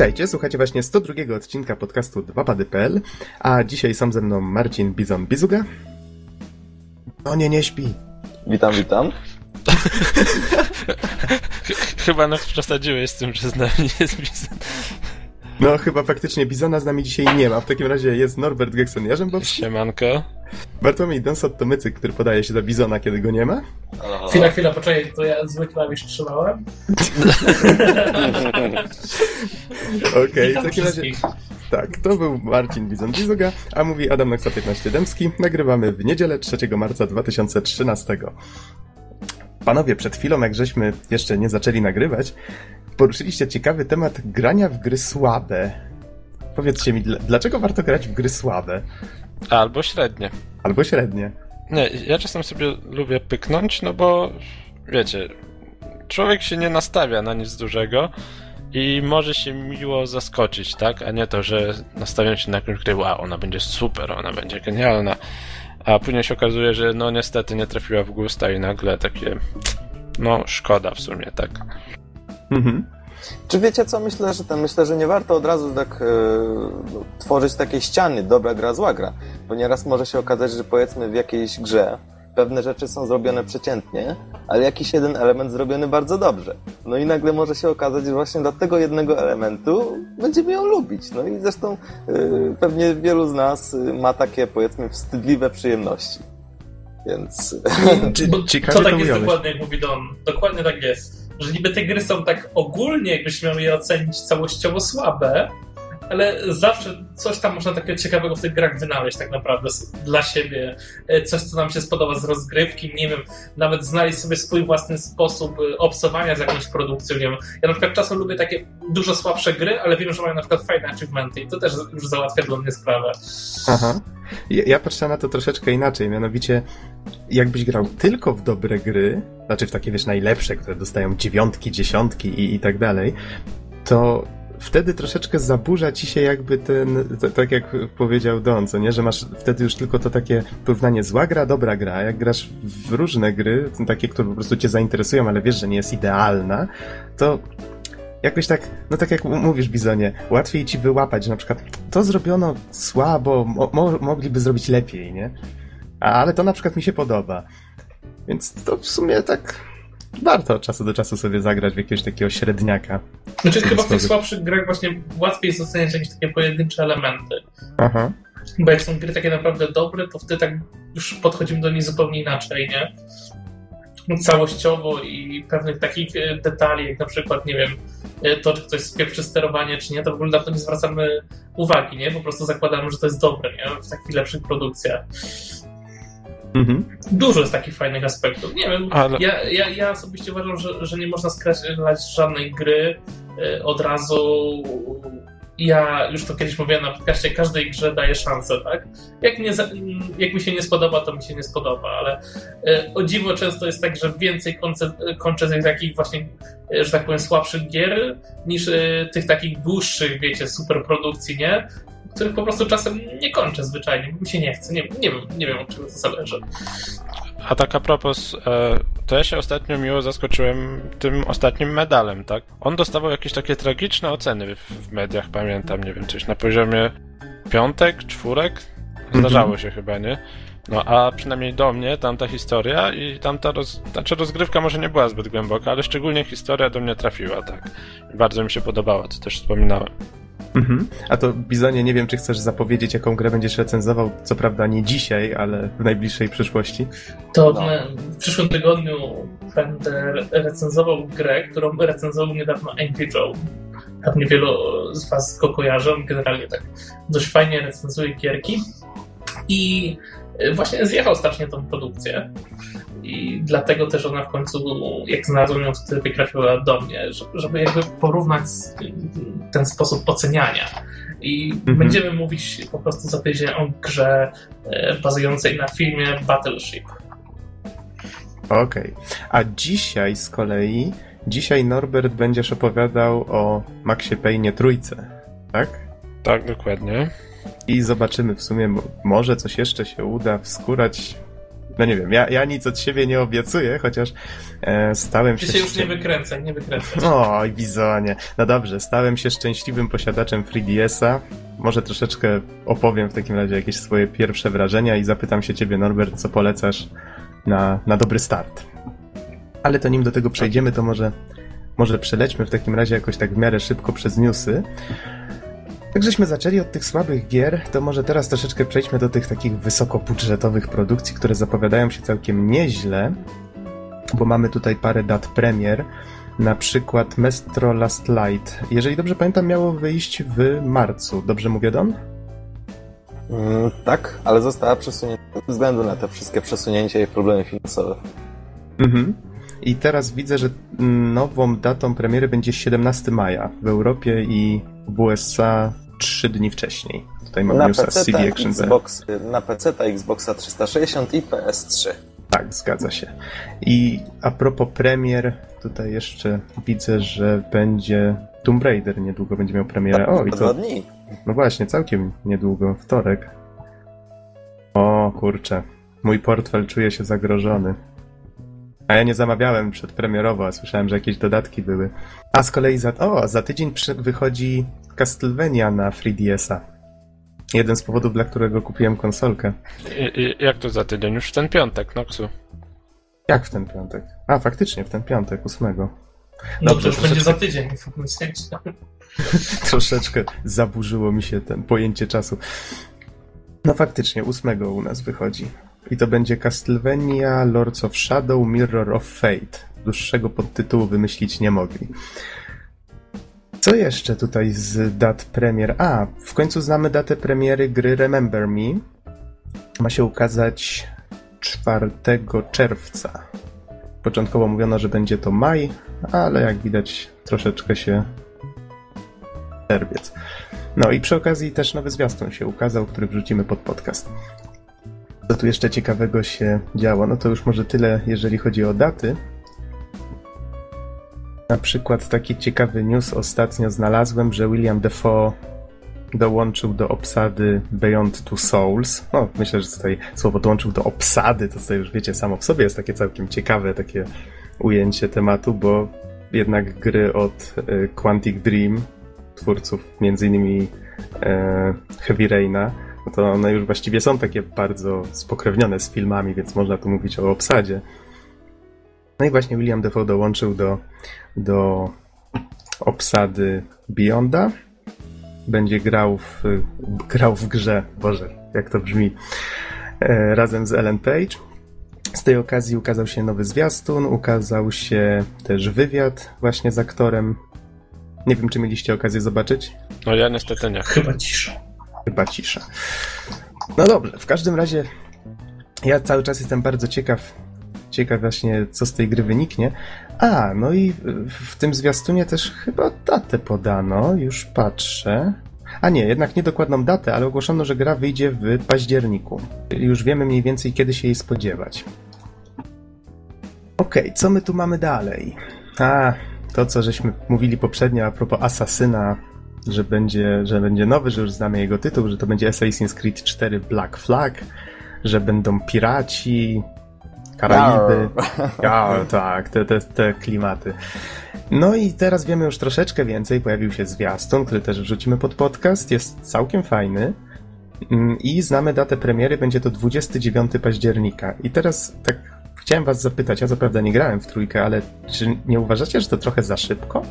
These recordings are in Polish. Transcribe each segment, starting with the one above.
Witajcie, słuchacie właśnie 102 odcinka podcastu 2pady.pl, a dzisiaj są ze mną Marcin Bizon-Bizuga. No nie, nie śpi. Witam, witam. Chyba nas przesadziłeś z tym, że z nami jest Bizon. No, chyba faktycznie Bizona z nami dzisiaj nie ma. W takim razie jest Norbert Gekson Jarzębowski. Siemanko. Bartłomiej Donsot-Tomycyk, który podaje się za Bizona, kiedy go nie ma. Chwila, chwila, poczekaj, to ja zły klawisz trzymałem. Okej, w Witam takim razie... Tak, to był Marcin Bizon-Bizuga, a mówi Adam Noxa 15 Dębski. Nagrywamy w niedzielę 3 marca 2013. Panowie, przed chwilą, jak żeśmy jeszcze nie zaczęli nagrywać, poruszyliście ciekawy temat grania w gry słabe. Powiedzcie mi, dl- dlaczego warto grać w gry słabe? Albo średnie. Albo średnie. Nie, ja czasem sobie lubię pyknąć, no bo wiecie, człowiek się nie nastawia na nic dużego i może się miło zaskoczyć, tak? A nie to, że nastawiam się na jakąś grę, wow, ona będzie super, ona będzie genialna, a później się okazuje, że no niestety nie trafiła w gusta i nagle takie, no szkoda w sumie, tak? Mhm. Czy wiecie co? Myślę, że ten, myślę, że nie warto od razu tak no, tworzyć takiej ściany, dobra gra, zła gra. Bo nieraz może się okazać, że powiedzmy w jakiejś grze pewne rzeczy są zrobione przeciętnie, ale jakiś jeden element zrobiony bardzo dobrze. No i nagle może się okazać, że właśnie dla tego jednego elementu będziemy ją lubić. No i zresztą e, pewnie wielu z nas e, ma takie powiedzmy wstydliwe przyjemności. Więc Czy, Bo ciekawie to tak jest dokładnie, jak mówi Don. Dokładnie tak jest. Że niby te gry są tak ogólnie, jakbyś miał je ocenić całościowo słabe, ale zawsze coś tam można takiego ciekawego w tych grach wynaleźć tak naprawdę dla siebie. E, Coś, co nam się spodoba z rozgrywki, nie wiem, nawet znaleźć sobie swój własny sposób e, obcowania z jakąś produkcją, nie wiem. Ja na przykład czasem lubię takie dużo słabsze gry, ale wiem, że mają na przykład fajne achievementy i to też już załatwia dla mnie sprawę. Aha. Ja, ja patrzę na to troszeczkę inaczej, mianowicie jakbyś grał tylko w dobre gry, znaczy w takie, wiesz, najlepsze, które dostają dziewiątki, dziesiątki i, i tak dalej, to wtedy troszeczkę zaburza ci się jakby ten, to, tak jak powiedział Don, co nie, że masz wtedy już tylko to takie porównanie zła gra, dobra gra, jak grasz w różne gry, takie, które po prostu cię zainteresują, ale wiesz, że nie jest idealna, to jakoś tak, no tak jak mówisz, Bizonie, łatwiej ci wyłapać, że na przykład to zrobiono słabo, mo, mo, mogliby zrobić lepiej, nie? Ale to na przykład mi się podoba. Więc to w sumie tak warto od czasu do czasu sobie zagrać w jakiegoś takiego średniaka. Znaczy chyba w tych słabszych grach właśnie łatwiej jest oceniać jakieś takie pojedyncze elementy. Aha. Bo jak są gry takie naprawdę dobre, to wtedy tak już podchodzimy do niej zupełnie inaczej, nie? Całościowo i pewnych takich e, detali, jak na przykład, nie wiem, e, to, czy ktoś spieprzy sterowanie, czy nie, to w ogóle na to nie zwracamy uwagi, nie? Po prostu zakładamy, że to jest dobre, nie? W takich lepszych produkcjach. Mhm. Dużo jest takich fajnych aspektów. Nie wiem, Ale- ja, ja, ja osobiście uważam, że, że nie można skreślać żadnej gry e, od razu. Ja już to kiedyś mówiłem na podcaście, każdej grze daję szansę, tak? Jak, nie, jak mi się nie spodoba, to mi się nie spodoba, ale e, o dziwo często jest tak, że więcej kończę, kończę z takich właśnie, e, że tak powiem, słabszych gier, niż e, tych takich dłuższych, wiecie, superprodukcji, nie? Których po prostu czasem nie kończę zwyczajnie, bo mi się nie chce. Nie, nie wiem, nie wiem od czego to zależy. A tak a propos, e, to ja się ostatnio miło zaskoczyłem tym ostatnim medalem, tak? On dostawał jakieś takie tragiczne oceny w, mediach, pamiętam, nie wiem, coś na poziomie piątek, czwórek? Zdarzało się chyba, nie? No a przynajmniej do mnie tamta historia i tamta roz... znaczy rozgrywka może nie była zbyt głęboka, ale szczególnie historia do mnie trafiła, tak. Bardzo mi się podobała, co też wspominałem. Mhm. A to Bizonie, nie wiem, czy chcesz zapowiedzieć, jaką grę będziesz recenzował, co prawda nie dzisiaj, ale w najbliższej przyszłości. To No. w, przyszłym tygodniu będę re- recenzował grę, którą recenzował niedawno Angry Joe. Pewnie wielu z Was go kojarzą. Generalnie tak dość fajnie recenzuje gierki. I y, właśnie zjechał strasznie tą produkcję. I dlatego też ona w końcu, jak znalazłem ją w trafiła do mnie, że- żeby jakby porównać ten sposób oceniania. I będziemy mówić po prostu za tydzień o grze e, bazującej na filmie Battleship. Okej. A dzisiaj z kolei, dzisiaj Norbert będziesz opowiadał o Maxie Payne trójce, tak? Tak, dokładnie. I zobaczymy w sumie, mo- może coś jeszcze się uda wskurać No nie wiem, ja, ja nic od siebie nie obiecuję, chociaż e, stałem Ty się... się już nie wykręcaj, nie wykręcaj. Oj, bizonie. No dobrze, stałem się szczęśliwym posiadaczem 3DS-a. Może troszeczkę opowiem w takim razie jakieś swoje pierwsze wrażenia i zapytam się ciebie, Norbert, co polecasz na, na dobry start. Ale to nim do tego przejdziemy, to może, może przelećmy w takim razie jakoś tak w miarę szybko przez newsy. Tak żeśmy zaczęli od tych słabych gier, to może teraz troszeczkę przejdźmy do tych takich wysokobudżetowych produkcji, które zapowiadają się całkiem nieźle, bo mamy tutaj parę dat premier. Na przykład Mestro Last Light. Jeżeli dobrze pamiętam, miało wyjść w marcu. Dobrze mówię, Don? Mm, tak, ale została przesunięta ze względu na te wszystkie przesunięcia i problemy finansowe. Mhm. I teraz widzę, że nową datą premiery będzie 17 maja w Europie i w USA 3 dni wcześniej. Tutaj mam Na newsa PC, CD Action. Xbox, na PC, Xboxa 360 i PS3. Tak, zgadza się. I a propos premier, tutaj jeszcze widzę, że będzie Tomb Raider niedługo będzie miał premierę. O, i to dwa dni. No właśnie, całkiem niedługo, wtorek. O kurczę, mój portfel czuje się zagrożony. A ja nie zamawiałem przedpremierowo, a słyszałem, że jakieś dodatki były. A z kolei za, o, za tydzień wychodzi Castlevania na 3DS-a. Jeden z powodów, dla którego kupiłem konsolkę. I, i, jak to za tydzień? Już w ten piątek, Noxu. Jak w ten piątek? A, faktycznie, w ten piątek, ósmego. No Dobrze, to już to będzie za tydzień. Troszeczkę zaburzyło mi się ten pojęcie czasu. No faktycznie, ósmego u nas wychodzi. I to będzie Castlevania, Lords of Shadow, Mirror of Fate. Dłuższego podtytułu wymyślić nie mogli. Co jeszcze tutaj z dat premier? A, w końcu znamy datę premiery gry Remember Me. Ma się ukazać 4 czerwca. Początkowo mówiono, że będzie to maj, ale jak widać troszeczkę się czerwiec. No i przy okazji też nowy zwiastun się ukazał, który wrzucimy pod podcast. Co tu jeszcze ciekawego się działo? No to już może tyle, jeżeli chodzi o daty. Na przykład taki ciekawy news ostatnio znalazłem, że William Defoe dołączył do obsady Beyond Two Souls. No, myślę, że tutaj słowo dołączył do obsady, to tutaj już wiecie, samo w sobie jest takie całkiem ciekawe, takie ujęcie tematu, bo jednak gry od y, Quantic Dream, twórców innymi e, Heavy Raina, no to one już właściwie są takie bardzo spokrewnione z filmami, więc można tu mówić o obsadzie. No i właśnie William Defoe dołączył do, do obsady Beyonda. Będzie grał w, grał w grze, Boże, jak to brzmi, e, razem z Ellen Page. Z tej okazji ukazał się nowy zwiastun, ukazał się też wywiad właśnie z aktorem. Nie wiem, czy mieliście okazję zobaczyć? No ja niestety nie. Chyba cisza. Chyba cisza. No dobrze, w każdym razie ja cały czas jestem bardzo ciekaw, ciekaw właśnie, co z tej gry wyniknie. A, no i w tym zwiastunie też chyba datę podano, już patrzę. A nie, jednak nie dokładną datę, ale ogłoszono, że gra wyjdzie w październiku. Już wiemy mniej więcej, kiedy się jej spodziewać. Okej, co my tu mamy dalej? A, to co żeśmy mówili poprzednio a propos Asasyna, że będzie, że będzie nowy, że już znamy jego tytuł, że to będzie Assassin's Creed 4 Black Flag, że będą piraci, Karaiby. Ja, tak, te, te, te klimaty. No i teraz wiemy już troszeczkę więcej. Pojawił się zwiastun, który też wrzucimy pod podcast. Jest całkiem fajny. Mm, I znamy datę premiery, będzie to 29 października. I teraz tak chciałem was zapytać, ja co prawda nie grałem w trójkę, ale czy nie uważacie, że to trochę za szybko?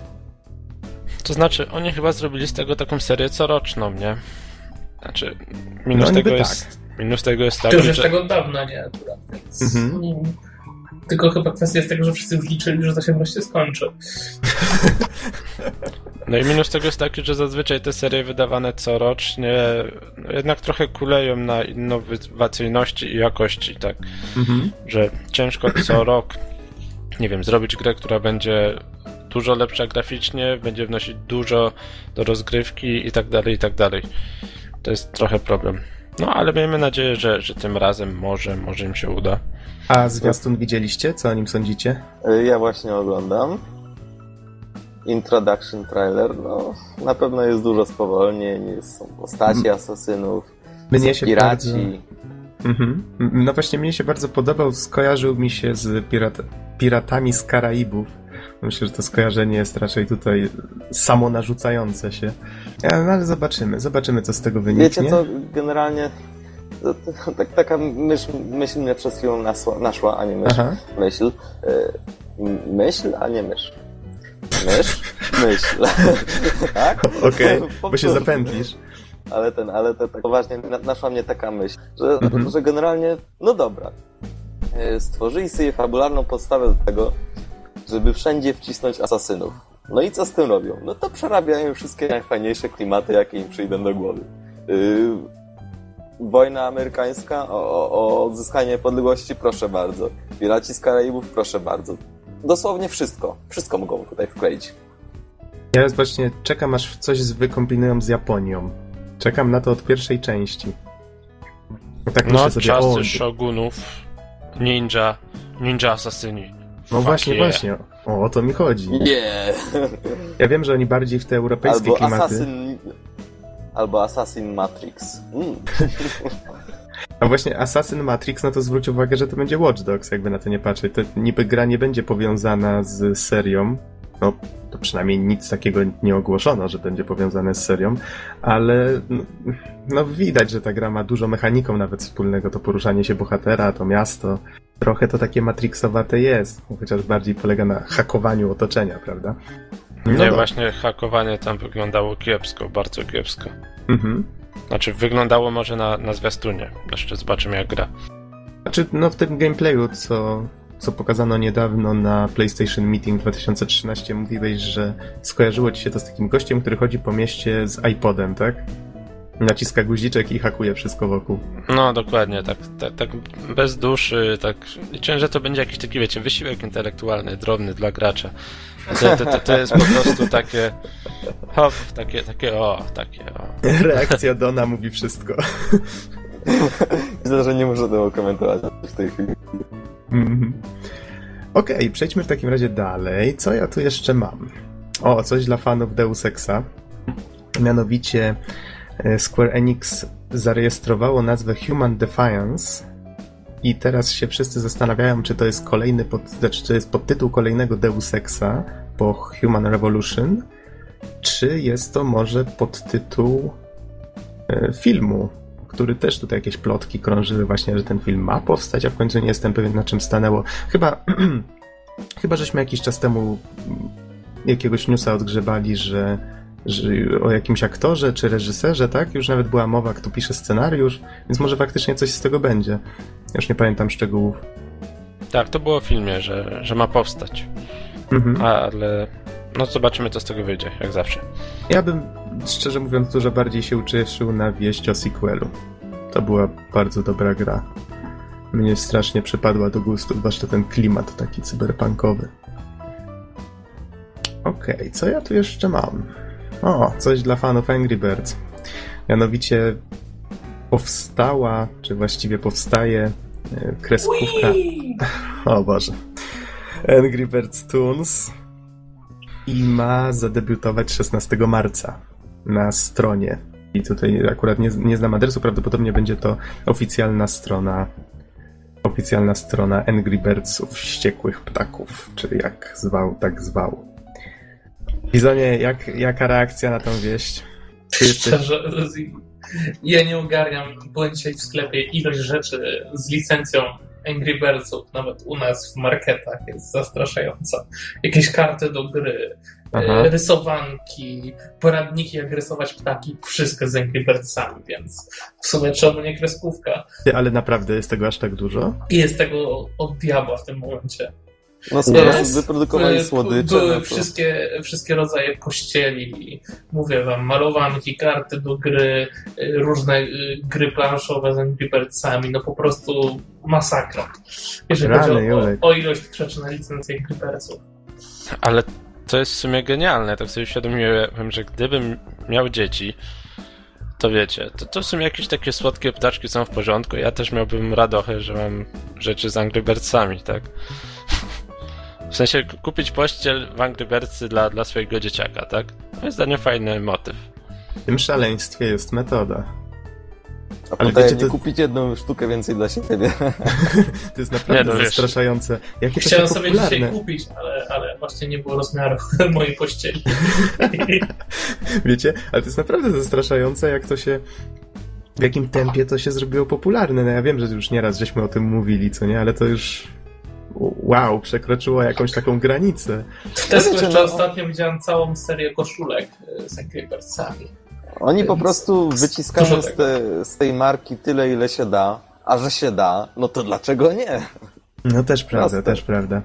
To znaczy, oni chyba zrobili z tego taką serię coroczną, nie? Znaczy, minus No, tego tak. Minus tego jest To taki, już jest że... tego od dawna, nie? Akurat, więc... Mhm. mm. Tylko chyba kwestia jest tego, że wszyscy już liczyli, że to się wreszcie skończy. No i minus tego jest taki, że zazwyczaj te serie wydawane corocznie no jednak trochę kuleją na innowacyjności i jakości, tak? Mhm. Że ciężko co rok, nie wiem, zrobić grę, która będzie dużo lepsza graficznie, będzie wnosić dużo do rozgrywki i tak dalej, i tak dalej. To jest trochę problem. No ale miejmy nadzieję, że, że tym razem może, może im się uda. A zwiastun widzieliście? Co o nim sądzicie? Y, Ja właśnie oglądam. Introduction trailer, no na pewno jest dużo spowolnień, są postaci asasynów, Mnie są się piraci. bardzo, Mhm. No właśnie mnie się bardzo podobał, skojarzył mi się z pirat piratami z Karaibów. Myślę, że to skojarzenie jest raczej tutaj samo narzucające się. No ale zobaczymy, zobaczymy co z tego wyniknie. Wiecie co, generalnie to, to, tak, taka myśl, myśl mnie przez chwilę nasła, naszła, a nie myśl. Aha. Myśl. Y, myśl, a nie myśl. Mysz? Myśl. tak? Okej, bo się zapętlisz. Ale ten, ale to tak poważnie na- naszła mnie taka myśl, że, Mhm. że generalnie, no dobra, y, stworzyli sobie fabularną podstawę do tego, żeby wszędzie wcisnąć asasynów. No i co z tym robią? No to przerabiają wszystkie najfajniejsze klimaty, jakie im przyjdą do głowy. Yy, wojna amerykańska o, o, o odzyskanie niepodległości, proszę bardzo. Piraci z Karaibów, proszę bardzo. Dosłownie wszystko. Wszystko mogą tutaj wkleić. Ja właśnie czekam aż coś wykombinują z Japonią. Czekam na to od pierwszej części. No tak No, sobie, o, czasy shogunów, ninja, ninja asasyni. No właśnie, yeah. właśnie, o, o to mi chodzi. Nie! Ja wiem, że oni bardziej w te europejskie Albo klimaty. Assassin... Albo Assassin Matrix. Mm. A właśnie Assassin Matrix, no to zwróć uwagę, że to będzie Watch Dogs, jakby na to nie patrzeć. To niby gra nie będzie powiązana z serią. No, to przynajmniej nic takiego nie ogłoszono, że będzie powiązane z serią, ale no, no widać, że ta gra ma dużo mechaniką nawet wspólnego, to poruszanie się bohatera, to miasto. Trochę to takie Matrixowate jest, chociaż bardziej polega na hakowaniu otoczenia, prawda? No nie, dobra. właśnie hakowanie tam wyglądało kiepsko, bardzo kiepsko. Mhm. Znaczy, wyglądało może na, na zwiastunie. Jeszcze zobaczymy jak gra. Znaczy, no w tym gameplayu, co, co pokazano niedawno na PlayStation Meeting 2013, mówiłeś, że skojarzyło ci się to z takim gościem, który chodzi po mieście z iPodem, tak? Naciska guziczek i hakuje wszystko wokół. No, dokładnie, tak, tak, tak bez duszy, tak. Liczę, że to będzie jakiś taki, wiecie, wysiłek intelektualny, drobny dla gracza. To, to, to, to jest po prostu takie. Hop, takie, takie o, takie o. Reakcja Dona mówi wszystko. Myślę, że nie muszę tego komentować w tej chwili. Mhm. Okej, przejdźmy w takim razie dalej. Co ja tu jeszcze mam? O, coś dla fanów Deus Exa. Mianowicie Square Enix zarejestrowało nazwę Human Defiance i teraz się wszyscy zastanawiają, czy to jest kolejny pod, znaczy, czy jest podtytuł kolejnego Deus Exa po Human Revolution, czy jest to może podtytuł e, filmu, który też tutaj jakieś plotki krążyły właśnie, że ten film ma powstać, a w końcu nie jestem pewien na czym stanęło. Chyba, chyba żeśmy jakiś czas temu mm, jakiegoś newsa odgrzebali, że o jakimś aktorze czy reżyserze, tak? Już nawet była mowa, kto pisze scenariusz, więc może faktycznie coś z tego będzie. Już nie pamiętam szczegółów. Tak, to było w filmie, że, że ma powstać. Mhm. Ale. No, zobaczymy, co z tego wyjdzie, jak zawsze. Ja bym, szczerze mówiąc, dużo bardziej się ucieszył na wieść o sequelu. To była bardzo dobra gra. Mnie strasznie przypadła do gustu, zwłaszcza ten klimat taki cyberpunkowy. Okej, co ja tu jeszcze mam? O, coś dla fanów Angry Birds. Mianowicie powstała, czy właściwie powstaje e, kreskówka... O Boże. Angry Birds Toons i ma zadebiutować 16 marca na stronie. I tutaj akurat nie, nie znam adresu, prawdopodobnie będzie to oficjalna strona oficjalna strona Angry Birdsów, wściekłych ptaków, czyli jak zwał, tak zwał. Bizonie, jak, jaka reakcja na tą wieść? Ty jesteś... Szczerze, ja nie ogarniam. Byłem dzisiaj w sklepie. Ilość rzeczy z licencją Angry Birdsów, nawet u nas w marketach, jest zastraszająca. Jakieś karty do gry, Aha. e, rysowanki, poradniki, jak rysować ptaki, wszystko z Angry Birdsami, więc w sumie czemu nie kreskówka? Ale naprawdę jest tego aż tak dużo? I jest tego od diabła w tym momencie. No skoro Jest. wyprodukowali Były- słodycze, Były no to... wszystkie, wszystkie rodzaje pościeli, mówię wam, malowanki, karty do gry, y, różne y, gry planszowe z Angry Birdsami, no po prostu masakra. Jeżeli Rany, chodzi o, o, ilość rzeczy na licencję Angry Birdsów. Ale to jest w sumie genialne. Tak sobie uświadomiłem, że gdybym miał dzieci, to wiecie, to, to w sumie jakieś takie słodkie ptaczki są w porządku. Ja też miałbym radochę, że mam rzeczy z Angry Birdsami, tak? W sensie kupić pościel w Angry Birdsy dla, dla swojego dzieciaka, tak? Moim zdaniem fajny motyw. W tym szaleństwie jest metoda. A Ale wiecie, nie to- kupić jedną sztukę więcej dla siebie. To jest naprawdę Nie, no zastraszające. Jakie to Chciałem są sobie popularne. dzisiaj kupić, ale, ale właśnie nie było rozmiaru mojej pościeli. Wiecie? Ale to jest naprawdę zastraszające, jak to się. W jakim tempie to się zrobiło popularne. No ja wiem, że już nieraz żeśmy o tym mówili, co nie, ale to już. Wow, przekroczyło jakąś taką granicę. Wiecie, jeszcze no- ostatnio widziałem całą serię koszulek e, z Angry. Oni po prostu wyciskają z, te, z tej marki tyle, ile się da, a że się da, no to dlaczego nie? No też prawda, Proste. też prawda.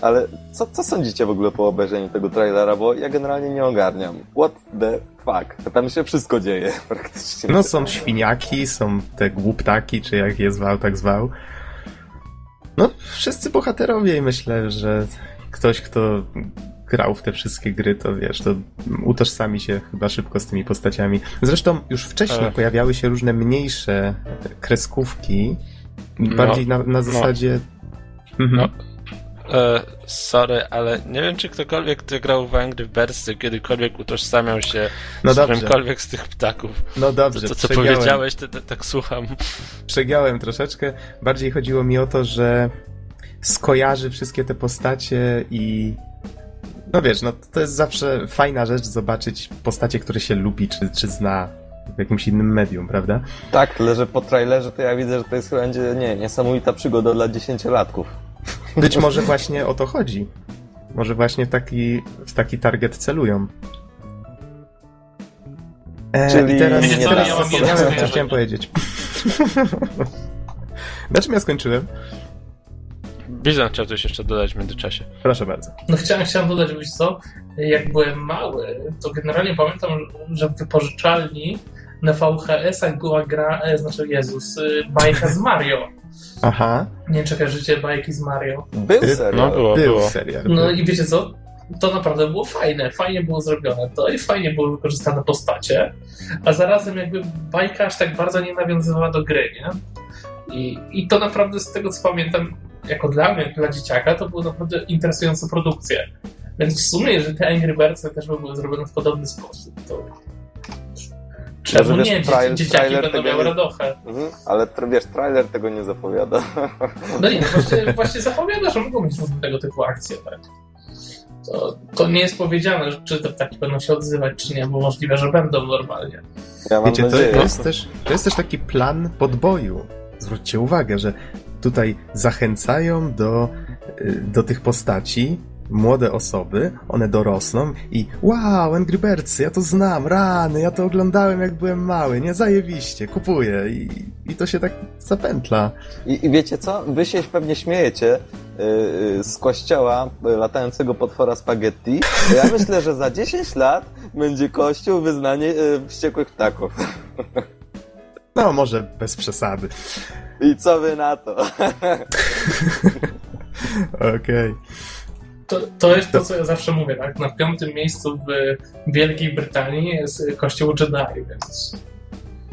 Ale co, co sądzicie w ogóle po obejrzeniu tego trailera, bo ja generalnie nie ogarniam. What the fuck? Tam się wszystko dzieje praktycznie. No są świniaki, są te głuptaki, czy jak je zwał, tak zwał. No, wszyscy bohaterowie i myślę, że ktoś, kto grał w te wszystkie gry, to wiesz, to utożsami się chyba szybko z tymi postaciami. Zresztą już wcześniej E. pojawiały się różne mniejsze kreskówki, bardziej na, na zasadzie... Mhm. No. E, sorry, ale nie wiem, czy ktokolwiek, kto grał w Angry Birds, kiedykolwiek utożsamiał się No z którymkolwiek z tych ptaków. No dobrze, to co przegiąłem. powiedziałeś, to, to, tak słucham. przegiąłem troszeczkę. Bardziej chodziło mi o to, że skojarzy wszystkie te postacie i. No wiesz, no to jest zawsze fajna rzecz zobaczyć postacie, które się lubi czy, czy zna w jakimś innym medium, prawda? Tak, tyle że po trailerze to ja widzę, że to jest chyba będzie, nie, niesamowita przygoda dla dziesięciolatków. Być może właśnie o to chodzi. Może właśnie taki, w taki target celują. E, Czyli I teraz, co, teraz ja mam zapomniałem, jedno co chciałem powiedzieć. Na czym ja skończyłem? Bizon chciał coś jeszcze dodać w międzyczasie. Proszę bardzo. No chciałem, chciałem dodać, wiesz co, jak byłem mały, to generalnie pamiętam, że w wypożyczalni na VHS-ach była gra, e, znaczy Jezus, y, bajka z Mario. Aha, Nie wiem, czy kojarzycie bajki z Mario. Był serial. No było, był było. serial. No i wiecie co? To naprawdę było fajne, fajnie było zrobione to i fajnie były wykorzystane postacie, a zarazem jakby bajka aż tak bardzo nie nawiązywała do gry, nie? I, I to naprawdę z tego co pamiętam, jako dla mnie, dla dzieciaka, to były naprawdę interesujące produkcje. Więc w sumie, jeżeli te Angry Birds też by były zrobione w podobny sposób, to czemu Może wiesz, nie? trail- Dzie- dzieciaki trailer będą miały nie- radochę. Mhm, ale wiesz, trailer tego nie zapowiada. No nie, właśnie, właśnie zapowiada, że mogą być różne tego typu akcje, tak. To, to nie jest powiedziane, czy te ptaki będą się odzywać, czy nie, bo możliwe, że będą normalnie. Ja mam Wiecie, to nadzieję. jest, też, to jest też taki plan podboju. Zwróćcie uwagę, że tutaj zachęcają do, y, do tych postaci młode osoby, one dorosną i wow, Angry Birds, ja to znam, rany, ja to oglądałem jak byłem mały, nie, zajebiście, kupuję i, i to się tak zapętla. I, I wiecie co? Wy się pewnie śmiejecie yy, yy, z kościoła latającego potwora spaghetti. Ja myślę, że za 10 lat będzie kościół wyznanie yy, wściekłych ptaków. No, może bez przesady. I co wy na to? Okej. To, to jest to, co ja zawsze mówię, tak? Na piątym miejscu w Wielkiej Brytanii jest kościół Jedi, więc...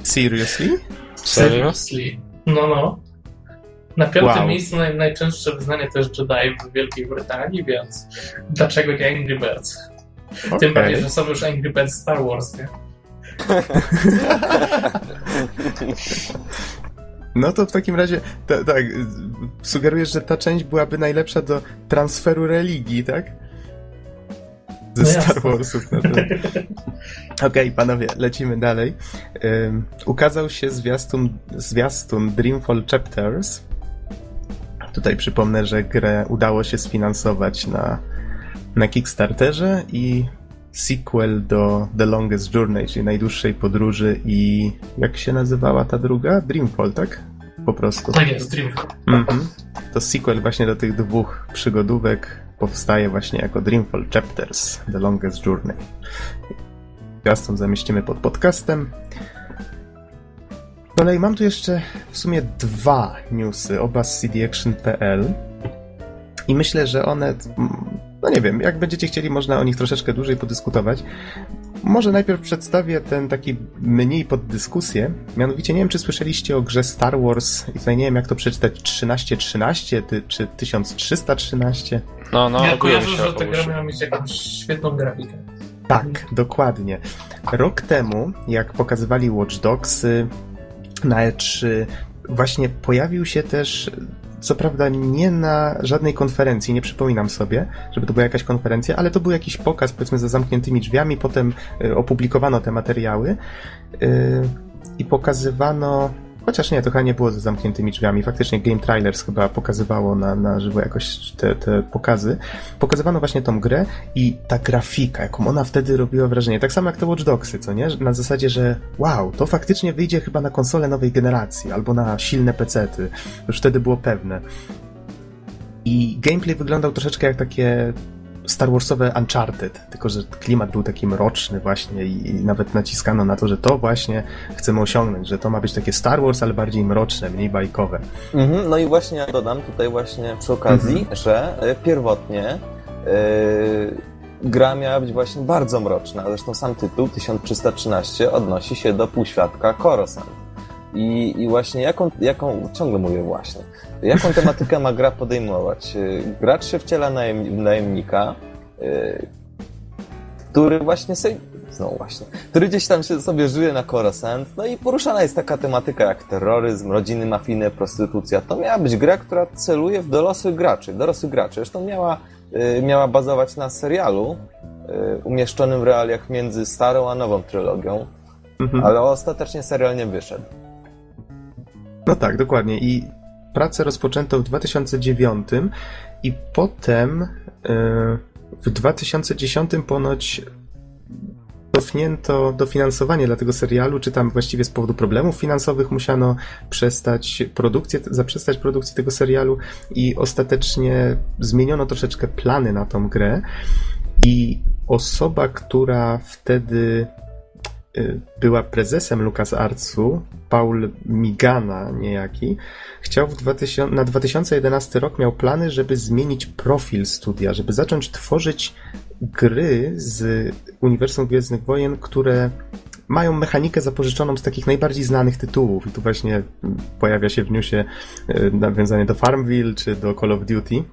Seriously? Serio? Seriously. No, no. Na piątym Wow. miejscu naj, najczęstsze wyznanie to jest Jedi w Wielkiej Brytanii, więc dlaczego nie Angry Birds? Tym Okej. bardziej, że są już Angry Birds Star Wars, nie? No to w takim razie, ta, tak, sugerujesz, że ta część byłaby najlepsza do transferu religii, tak? Ze No Star. Warsów na to. Okej, panowie, lecimy dalej. Ym, ukazał się zwiastun, zwiastun Dreamfall Chapters. Tutaj przypomnę, że grę udało się sfinansować na, na Kickstarterze i sequel do The Longest Journey, czyli najdłuższej podróży i jak się nazywała ta druga? Dreamfall, tak? Po prostu. Tak jest, Dreamfall. Mhm. To sequel właśnie do tych dwóch przygodówek powstaje właśnie jako Dreamfall Chapters The Longest Journey. Zwiastun zamieścimy pod podcastem. Kolei mam tu jeszcze w sumie dwa newsy, oba z cdaction.pl i myślę, że one, no nie wiem, jak będziecie chcieli, można o nich troszeczkę dłużej podyskutować. Może najpierw przedstawię ten taki mniej pod dyskusję. Mianowicie nie wiem, czy słyszeliście o grze Star Wars i tutaj nie wiem, jak to przeczytać 1313 ty, czy 1313. No, no, ja kojarzę, się że ta gra miała mieć jakąś świetną grafikę. Tak, dokładnie. Rok temu, jak pokazywali Watch Dogsy, na E3. Właśnie pojawił się też co prawda nie na żadnej konferencji, nie przypominam sobie, żeby to była jakaś konferencja, ale to był jakiś pokaz, powiedzmy, za zamkniętymi drzwiami, potem y, opublikowano te materiały y, i pokazywano Chociaż nie, to chyba nie było za zamkniętymi drzwiami. Faktycznie Game Trailers chyba pokazywało na, na żywo jakoś te, te pokazy. Pokazywano właśnie tą grę i ta grafika, jaką ona wtedy robiła wrażenie. Tak samo jak te Watch Dogsy, co nie? Na zasadzie, że wow, to faktycznie wyjdzie chyba na konsole nowej generacji albo na silne pecety. Już wtedy było pewne. I gameplay wyglądał troszeczkę jak takie Star Warsowe Uncharted, tylko że klimat był taki mroczny właśnie i, i, nawet naciskano na to, że to właśnie chcemy osiągnąć, że to ma być takie Star Wars, ale bardziej mroczne, mniej bajkowe. Mhm, no i właśnie ja dodam tutaj właśnie przy okazji, mhm. że e, pierwotnie yy, gra miała być właśnie bardzo mroczna, zresztą sam tytuł 1313 odnosi się do półświadka Coruscant. I, I właśnie jaką, jaką, ciągle mówię właśnie, jaką tematykę ma gra podejmować? Y, gracz się wciela najem, najemnika, yy, który właśnie sobie, no właśnie, który gdzieś tam się sobie żyje na Coruscant, no i poruszana jest taka tematyka jak terroryzm, rodziny mafijne, prostytucja. To miała być gra, która celuje w dorosłych graczy, dorosłych graczy. Zresztą miała, yy, miała bazować na serialu umieszczonym w realiach między starą a nową trylogią, mhm. ale ostatecznie serial nie wyszedł. No tak, dokładnie. I pracę rozpoczęto w 2009 i potem e, w 2010 ponoć cofnięto dofinansowanie dla tego serialu, czy tam właściwie z powodu problemów finansowych musiano przestać produkcję, zaprzestać produkcji tego serialu i ostatecznie zmieniono troszeczkę plany na tą grę. I osoba, która wtedy była prezesem LucasArtsu, Paul Migana niejaki, chciał w 2000, na 2011 rok miał plany, żeby zmienić profil studia, żeby zacząć tworzyć gry z uniwersum Gwiezdnych Wojen, które mają mechanikę zapożyczoną z takich najbardziej znanych tytułów. I tu właśnie pojawia się w newsie y, nawiązanie do Farmville czy do Call of Duty.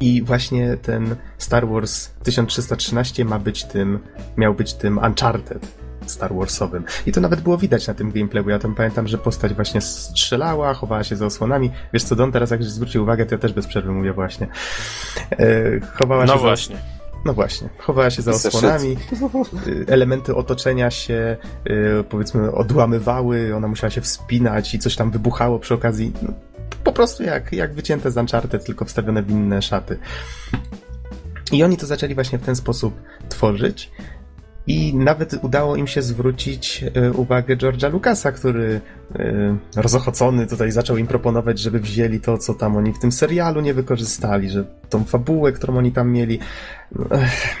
I właśnie ten Star Wars 1313 ma być tym, miał być tym Uncharted Star Warsowym. I to nawet było widać na tym gameplayu. Ja tam pamiętam, że postać właśnie strzelała, chowała się za osłonami. Wiesz co, Don, teraz jak zwrócił uwagę, to ja też bez przerwy mówię właśnie. E, chowała no się właśnie. Za... No właśnie, chowała się za osłonami, e, elementy otoczenia się e, powiedzmy odłamywały, ona musiała się wspinać i coś tam wybuchało przy okazji. No, po prostu jak, jak wycięte z Uncharted, tylko wstawione w inne szaty. I oni to zaczęli właśnie w ten sposób tworzyć. I nawet udało im się zwrócić e, uwagę George'a Lucasa, który e, rozochocony tutaj zaczął im proponować, żeby wzięli to, co tam oni w tym serialu nie wykorzystali, że tą fabułę, którą oni tam mieli.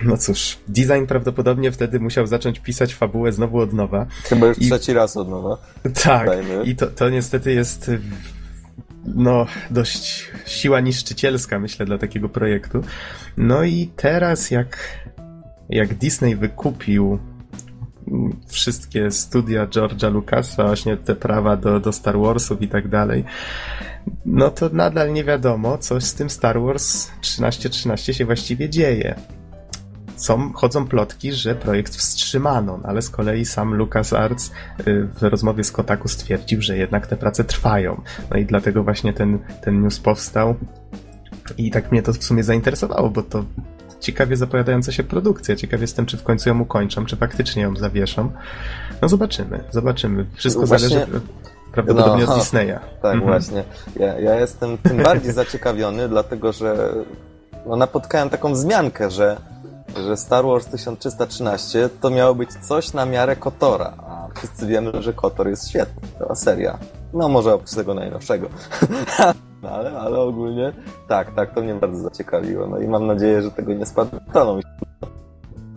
No cóż, design prawdopodobnie wtedy musiał zacząć pisać fabułę znowu od nowa. Chyba już I... trzeci raz od nowa. Tak, i to, to niestety jest no, dość siła niszczycielska, myślę, dla takiego projektu. No i teraz, jak jak Disney wykupił wszystkie studia George'a Lucasa, właśnie te prawa do, do Star Warsów i tak dalej, no to nadal nie wiadomo, co z tym Star Wars 1313 się właściwie dzieje. Są, chodzą plotki, że projekt wstrzymano, ale z kolei sam LucasArts y, w rozmowie z Kotaku stwierdził, że jednak te prace trwają. No i dlatego właśnie ten, ten news powstał. I tak mnie to w sumie zainteresowało, bo to ciekawie zapowiadająca się produkcja. Ciekawie jestem, czy w końcu ją ukończą, czy faktycznie ją zawieszą. No zobaczymy, zobaczymy. Wszystko właśnie... zależy prawdopodobnie no, od Disneya. Tak, mhm. właśnie. Ja, ja jestem tym bardziej zaciekawiony, dlatego że no, napotkałem taką wzmiankę, że, że Star Wars 1313 to miało być coś na miarę Kotora, a wszyscy wiemy, że Kotor jest świetny. To seria. No może oprócz tego najnowszego. No ale, ale ogólnie tak, tak, to mnie bardzo zaciekawiło. No i mam nadzieję, że tego nie spadną.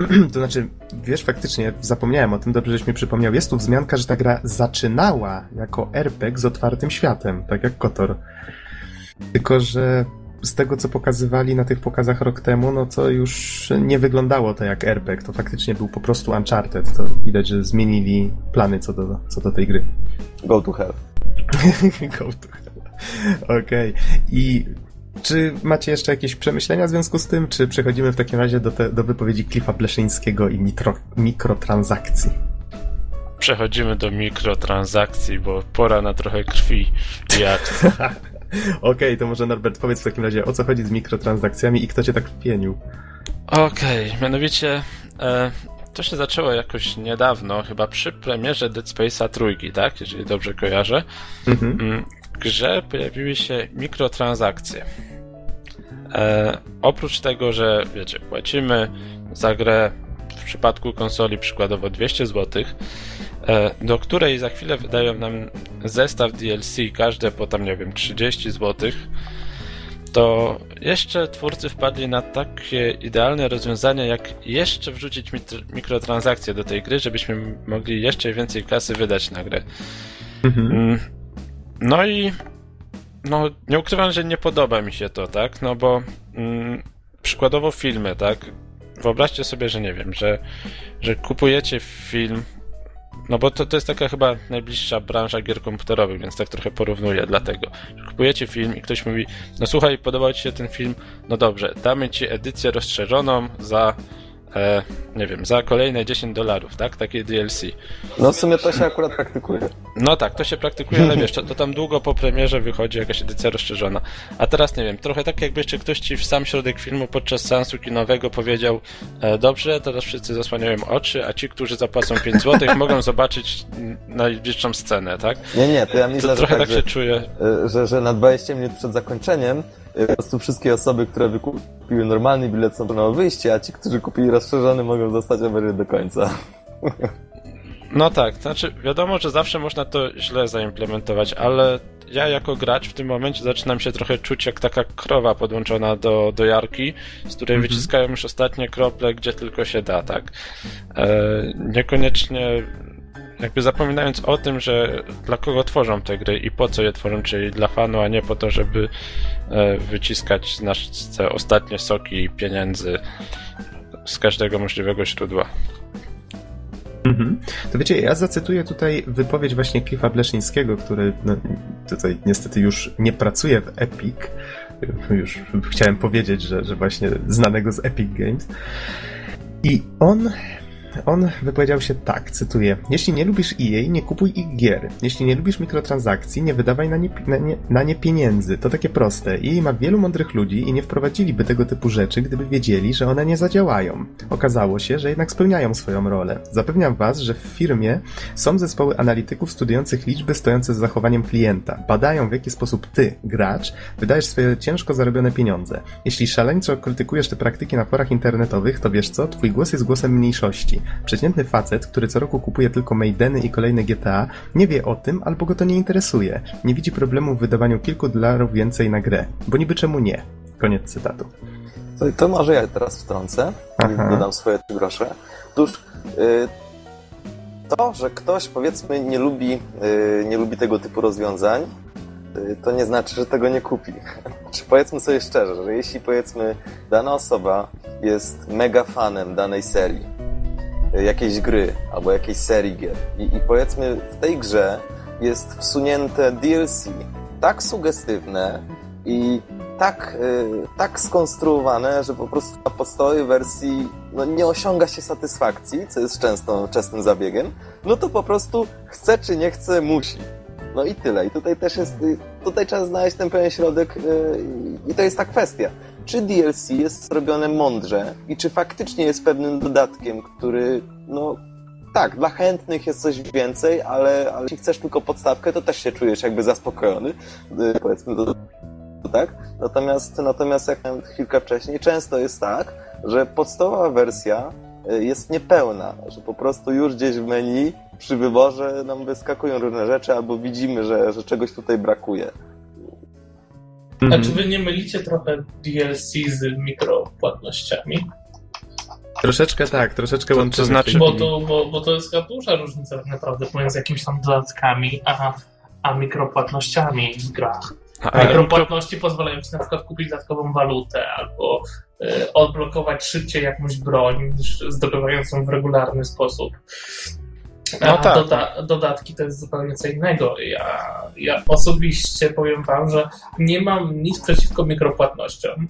To znaczy, wiesz, faktycznie zapomniałem o tym, dobrze, żeś mi przypomniał. Jest tu wzmianka, że ta gra zaczynała jako RPG z otwartym światem, tak jak Kotor. Tylko, że z tego, co pokazywali na tych pokazach rok temu, no to już nie wyglądało to jak RPG. To faktycznie był po prostu Uncharted. To widać, że zmienili plany co do, co do tej gry. Go to hell. Go to hell. Okej. Okay. I czy macie jeszcze jakieś przemyślenia w związku z tym, czy przechodzimy w takim razie do, te, do wypowiedzi Cliffa Bleszyńskiego i mitro, mikrotransakcji? przechodzimy do mikrotransakcji, bo pora na trochę krwi i akcji. Okej, okay, to może Norbert powiedz w takim razie, o co chodzi z mikrotransakcjami i kto cię tak wpienił? Okej, okay, mianowicie e, to się zaczęło jakoś niedawno, chyba przy premierze Dead Space'a trójki, tak? Jeżeli dobrze kojarzę. Mhm. Mm, grze pojawiły się mikrotransakcje. E, oprócz tego, że wiecie, płacimy za grę w przypadku konsoli przykładowo 200 zł, e, do której za chwilę wydają nam zestaw DLC, każde po tam, nie wiem, 30 zł, to jeszcze twórcy wpadli na takie idealne rozwiązanie, jak jeszcze wrzucić mikrotransakcje do tej gry, żebyśmy mogli jeszcze więcej kasy wydać na grę. Mhm. Mm, no i no, nie ukrywam, że nie podoba mi się to, tak? No bo mm, przykładowo filmy, tak? Wyobraźcie sobie, że nie wiem, że, że kupujecie film, no bo to, to jest taka chyba najbliższa branża gier komputerowych, więc tak trochę porównuję dlatego. Kupujecie film i ktoś mówi, no słuchaj, podobał ci się ten film, no dobrze, damy ci edycję rozszerzoną za e, nie wiem, za kolejne 10 dolarów, tak? Takie DLC. No w sumie to się akurat praktykuje. No tak, to się praktykuje, ale wiesz, to, to tam długo po premierze wychodzi jakaś edycja rozszerzona. A teraz nie wiem, trochę tak jakby jeszcze ktoś ci w sam środek filmu podczas seansu kinowego powiedział e, dobrze, teraz wszyscy zasłaniają oczy, a ci, którzy zapłacą 5 zł mogą zobaczyć najbliższą scenę, tak? Nie, nie, to ja myślę, to, że trochę tak, tak się czuję. E, że, że na 20 minut przed zakończeniem po prostu wszystkie osoby, które wykupiły normalny bilet są na wyjście, a ci, którzy kupili rozszerzony mogą dostać emeryt do końca. No tak, znaczy wiadomo, że zawsze można to źle zaimplementować, ale ja jako gracz w tym momencie zaczynam się trochę czuć jak taka krowa podłączona do, do jarki, z której mm -hmm. wyciskają już ostatnie krople, gdzie tylko się da, tak? E, niekoniecznie jakby zapominając o tym, że dla kogo tworzą te gry i po co je tworzą, czyli dla fanu, a nie po to, żeby e, wyciskać nasze ostatnie soki pieniędzy z każdego możliwego źródła. Mhm. To wiecie, ja zacytuję tutaj wypowiedź właśnie Cliffa Bleszyńskiego, który no, tutaj niestety już nie pracuje w Epic. Już chciałem powiedzieć, że, że właśnie znanego z Epic Games. I on on wypowiedział się tak, cytuję: Jeśli nie lubisz EA, nie kupuj ich gier. Jeśli nie lubisz mikrotransakcji, nie wydawaj na nie, na nie, na nie pieniędzy. To takie proste. EA ma wielu mądrych ludzi i nie wprowadziliby tego typu rzeczy, gdyby wiedzieli, że one nie zadziałają. Okazało się, że jednak spełniają swoją rolę. Zapewniam Was, że w firmie są zespoły analityków studiujących liczby stojące z zachowaniem klienta. Badają, w jaki sposób ty, gracz, wydajesz swoje ciężko zarobione pieniądze. Jeśli szaleńczo krytykujesz te praktyki na forach internetowych, to wiesz co? Twój głos jest głosem mniejszości. Przeciętny facet, który co roku kupuje tylko Maideny i kolejne GTA, nie wie o tym albo go to nie interesuje. Nie widzi problemu w wydawaniu kilku dolarów więcej na grę. Bo niby czemu nie? Koniec cytatu. To, to może ja teraz wtrącę i dodam swoje trzy grosze. Otóż yy, to, że ktoś powiedzmy nie lubi, yy, nie lubi tego typu rozwiązań, yy, to nie znaczy, że tego nie kupi. Czy powiedzmy sobie szczerze, że jeśli powiedzmy dana osoba jest mega fanem danej serii, jakiejś gry albo jakiejś serii gier. I, I powiedzmy, w tej grze jest wsunięte DLC tak sugestywne i tak, y, tak skonstruowane, że po prostu na podstawowej wersji no, nie osiąga się satysfakcji, co jest często częstym zabiegiem, no to po prostu chce czy nie chce, musi. No i tyle. I tutaj też jest, y, tutaj trzeba znaleźć ten pewien środek y, i to jest ta kwestia czy DLC jest zrobione mądrze i czy faktycznie jest pewnym dodatkiem, który, no tak, dla chętnych jest coś więcej, ale, ale jeśli chcesz tylko podstawkę, to też się czujesz jakby zaspokojony, y, powiedzmy to, tak. Natomiast, natomiast jak miałem chwilkę wcześniej, często jest tak, że podstawowa wersja y, jest niepełna, że po prostu już gdzieś w menu przy wyborze nam wyskakują różne rzeczy, albo widzimy, że, że czegoś tutaj brakuje. A czy wy nie mylicie trochę DLC z mikropłatnościami? Troszeczkę tak, troszeczkę to, to znaczy... Bo to, bo, bo to jest duża różnica tak naprawdę pomiędzy jakimiś tam dodatkami, a, a mikropłatnościami w grach. A, Mikropłatności mikro... pozwalają ci na przykład kupić dodatkową walutę albo y, odblokować szybciej jakąś broń, zdobywającą w regularny sposób. No tak. Doda dodatki to jest zupełnie co innego. Ja, ja osobiście powiem wam, że nie mam nic przeciwko mikropłatnościom.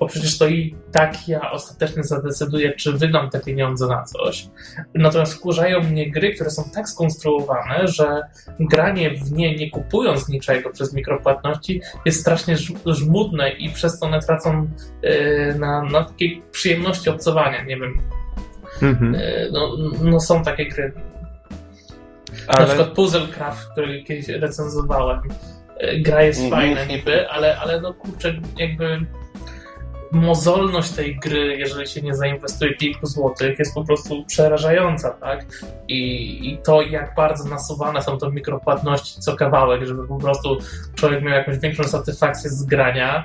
bo przecież to i tak ja ostatecznie zadecyduję, czy wydam te pieniądze na coś. Natomiast wkurzają mnie gry, które są tak skonstruowane, że granie w nie, nie kupując niczego przez mikropłatności, jest strasznie żmudne i przez to one tracą yy, na, na takiej przyjemności obcowania. Nie wiem. Mhm. Yy, no, no są takie gry. Ale... Na przykład Puzzlecraft, który kiedyś recenzowałem. Yy, gra jest mhm. fajna niby, ale, ale no kurczę, jakby mozolność tej gry, jeżeli się nie zainwestuje kilku złotych, jest po prostu przerażająca, tak? I, I to, jak bardzo nasuwane są to mikropłatności co kawałek, żeby po prostu człowiek miał jakąś większą satysfakcję z grania,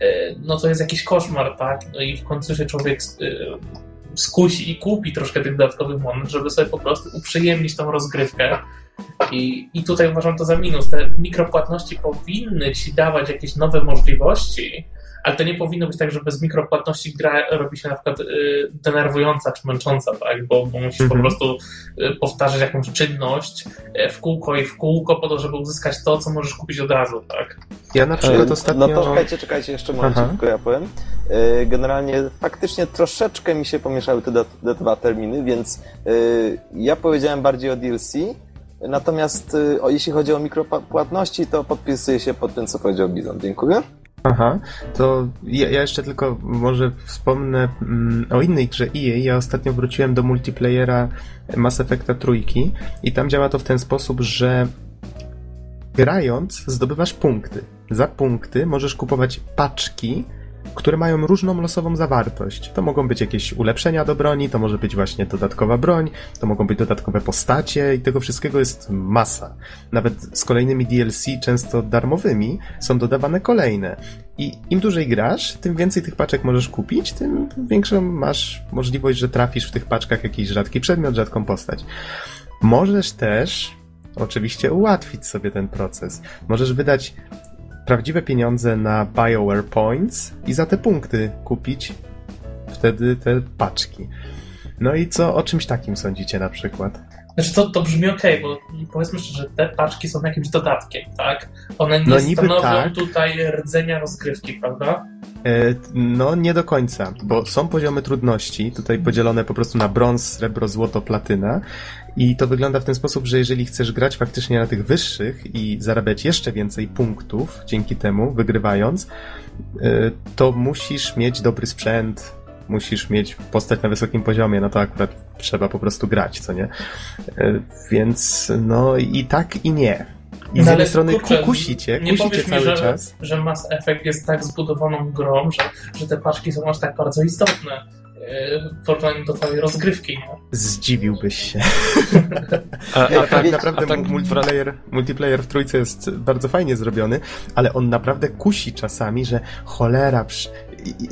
e, no to jest jakiś koszmar, tak? No i w końcu się człowiek e, skusi i kupi troszkę tych dodatkowych monet, żeby sobie po prostu uprzyjemnić tą rozgrywkę. I, I tutaj uważam to za minus. Te mikropłatności powinny ci dawać jakieś nowe możliwości, ale to nie powinno być tak, że bez mikropłatności gra robi się na przykład y, denerwująca czy męcząca, tak? bo, bo musisz po mhm. prostu y, powtarzać jakąś czynność y, w kółko i w kółko po to, żeby uzyskać to, co możesz kupić od razu. Tak? Ja na przykład ostatnio... No to czekajcie, czekajcie, jeszcze moment, tylko ja powiem. Generalnie faktycznie troszeczkę mi się pomieszały te, te dwa terminy, więc ja powiedziałem bardziej o DLC, Natomiast o, jeśli chodzi o mikropłatności, to podpisuję się pod tym, co powiedział Bizon. Dziękuję. Aha, to ja, ja, jeszcze tylko może wspomnę mm, o innej grze EA. Ja ostatnio wróciłem do multiplayera Mass Effecta trójki i tam działa to w ten sposób, że grając zdobywasz punkty. Za punkty możesz kupować paczki które mają różną losową zawartość. To mogą być jakieś ulepszenia do broni, to może być właśnie dodatkowa broń, to mogą być dodatkowe postacie i tego wszystkiego jest masa. Nawet z kolejnymi DLC, często darmowymi, są dodawane kolejne. I im dłużej grasz, tym więcej tych paczek możesz kupić, tym większą masz możliwość, że trafisz w tych paczkach jakiś rzadki przedmiot, rzadką postać. Możesz też oczywiście ułatwić sobie ten proces. Możesz wydać prawdziwe pieniądze na BioWare Points i za te punkty kupić wtedy te paczki. No i co o czymś takim sądzicie na przykład? Znaczy to, to brzmi ok, bo powiedzmy szczerze, te paczki są jakimś dodatkiem, tak? One nie no stanowią tak. tutaj rdzenia rozgrywki, prawda? E, no, nie do końca, bo są poziomy trudności, tutaj podzielone po prostu na brąz, srebro, złoto, platyna i to wygląda w ten sposób, że jeżeli chcesz grać faktycznie na tych wyższych i zarabiać jeszcze więcej punktów dzięki temu, wygrywając, e, to musisz mieć dobry sprzęt, musisz mieć postać na wysokim poziomie, no to akurat trzeba po prostu grać, co nie? E, więc no i tak i nie. I no z jednej strony kurczę, kusicie, nie kusicie cały mi, że, czas. że Mass Effect jest tak zbudowaną grą, że, że te paczki są aż tak bardzo istotne w porównaniu do twojej rozgrywki. Zdziwiłbyś się. a, a, tak naprawdę a tak multiplayer, multiplayer w trójce jest bardzo fajnie zrobiony, ale on naprawdę kusi czasami, że cholera,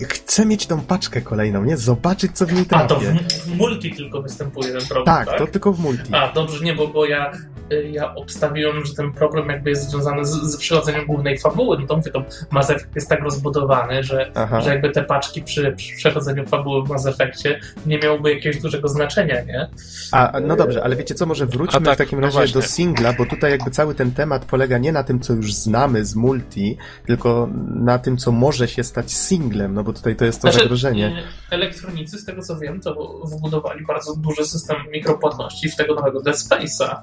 chcę mieć tą paczkę kolejną, nie? Zobaczyć, co w niej trafię. A to w, w multi tylko występuje ten problem, tak? Tak, to tylko w multi. A, dobrze, nie, bo, bo ja, y, ja obstawiłem, że ten problem jakby jest związany z, z przychodzeniem głównej fabuły. No to mówię, to Mass Effect jest tak rozbudowany, że, że jakby te paczki przy, przy przechodzeniu fabuły w Mass Effectie nie miałyby jakiegoś dużego znaczenia, nie? A, no dobrze, ale wiecie co, może wróćmy tak, w takim no razie do singla, bo tutaj jakby cały ten temat polega nie na tym, co już znamy z multi, tylko na tym, co może się stać singlem, no bo tutaj to jest to znaczy, zagrożenie. E, elektronicy, z tego co wiem, to wbudowali bardzo duży system mikropłatności w tego nowego Dead Space'a.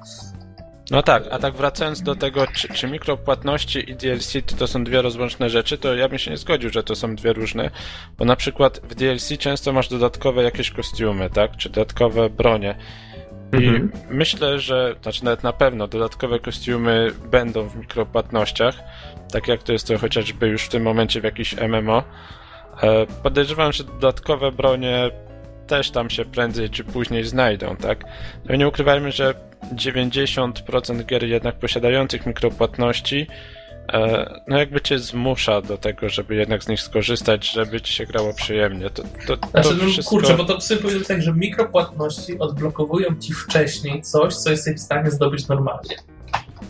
No tak, a tak wracając do tego, czy, czy mikropłatności i DLC to są dwie rozłączne rzeczy, to ja bym się nie zgodził, że to są dwie różne, bo na przykład w DLC często masz dodatkowe jakieś kostiumy, tak, czy dodatkowe bronie. I mhm. myślę, że, znaczy nawet na pewno dodatkowe kostiumy będą w mikropłatnościach, tak jak to jest to chociażby już w tym momencie w jakiś MMO. E, podejrzewam, że dodatkowe bronie też tam się prędzej czy później znajdą, tak? No nie ukrywajmy, że 90% gier jednak posiadających mikropłatności e, no jakby cię zmusza do tego, żeby jednak z nich skorzystać, żeby ci się grało przyjemnie. To, to, to znaczy, no, wszystko... kurczę, bo to psy jest tak, że mikropłatności odblokowują ci wcześniej coś, co jesteś w stanie zdobyć normalnie.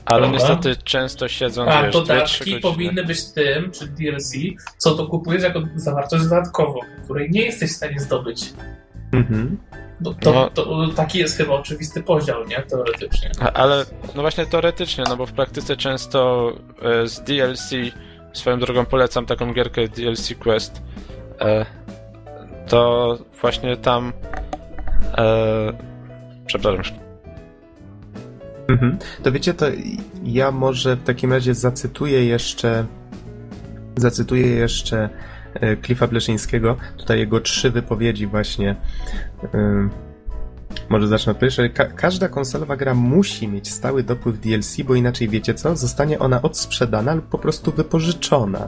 Ale Prawda? niestety często siedzą A wiesz, dodatki powinny być tym, czy DLC, co to kupujesz jako zawartość dodatkową, której nie jesteś w stanie zdobyć. Mhm. To, to, no. to, taki jest chyba oczywisty podział, nie? Teoretycznie. Ale no właśnie teoretycznie, no bo w praktyce często e, z DLC swoją drogą polecam taką gierkę DLC Quest. E, to właśnie tam. E, przepraszam. Mhm. To wiecie, to ja może w takim razie zacytuję jeszcze. Zacytuję jeszcze e, Cliffa Bleszyńskiego. Tutaj jego trzy wypowiedzi, właśnie. E, może zacznę od pierwszej. Ka każda konsolowa gra musi mieć stały dopływ DLC, bo inaczej wiecie co? Zostanie ona odsprzedana lub po prostu wypożyczona.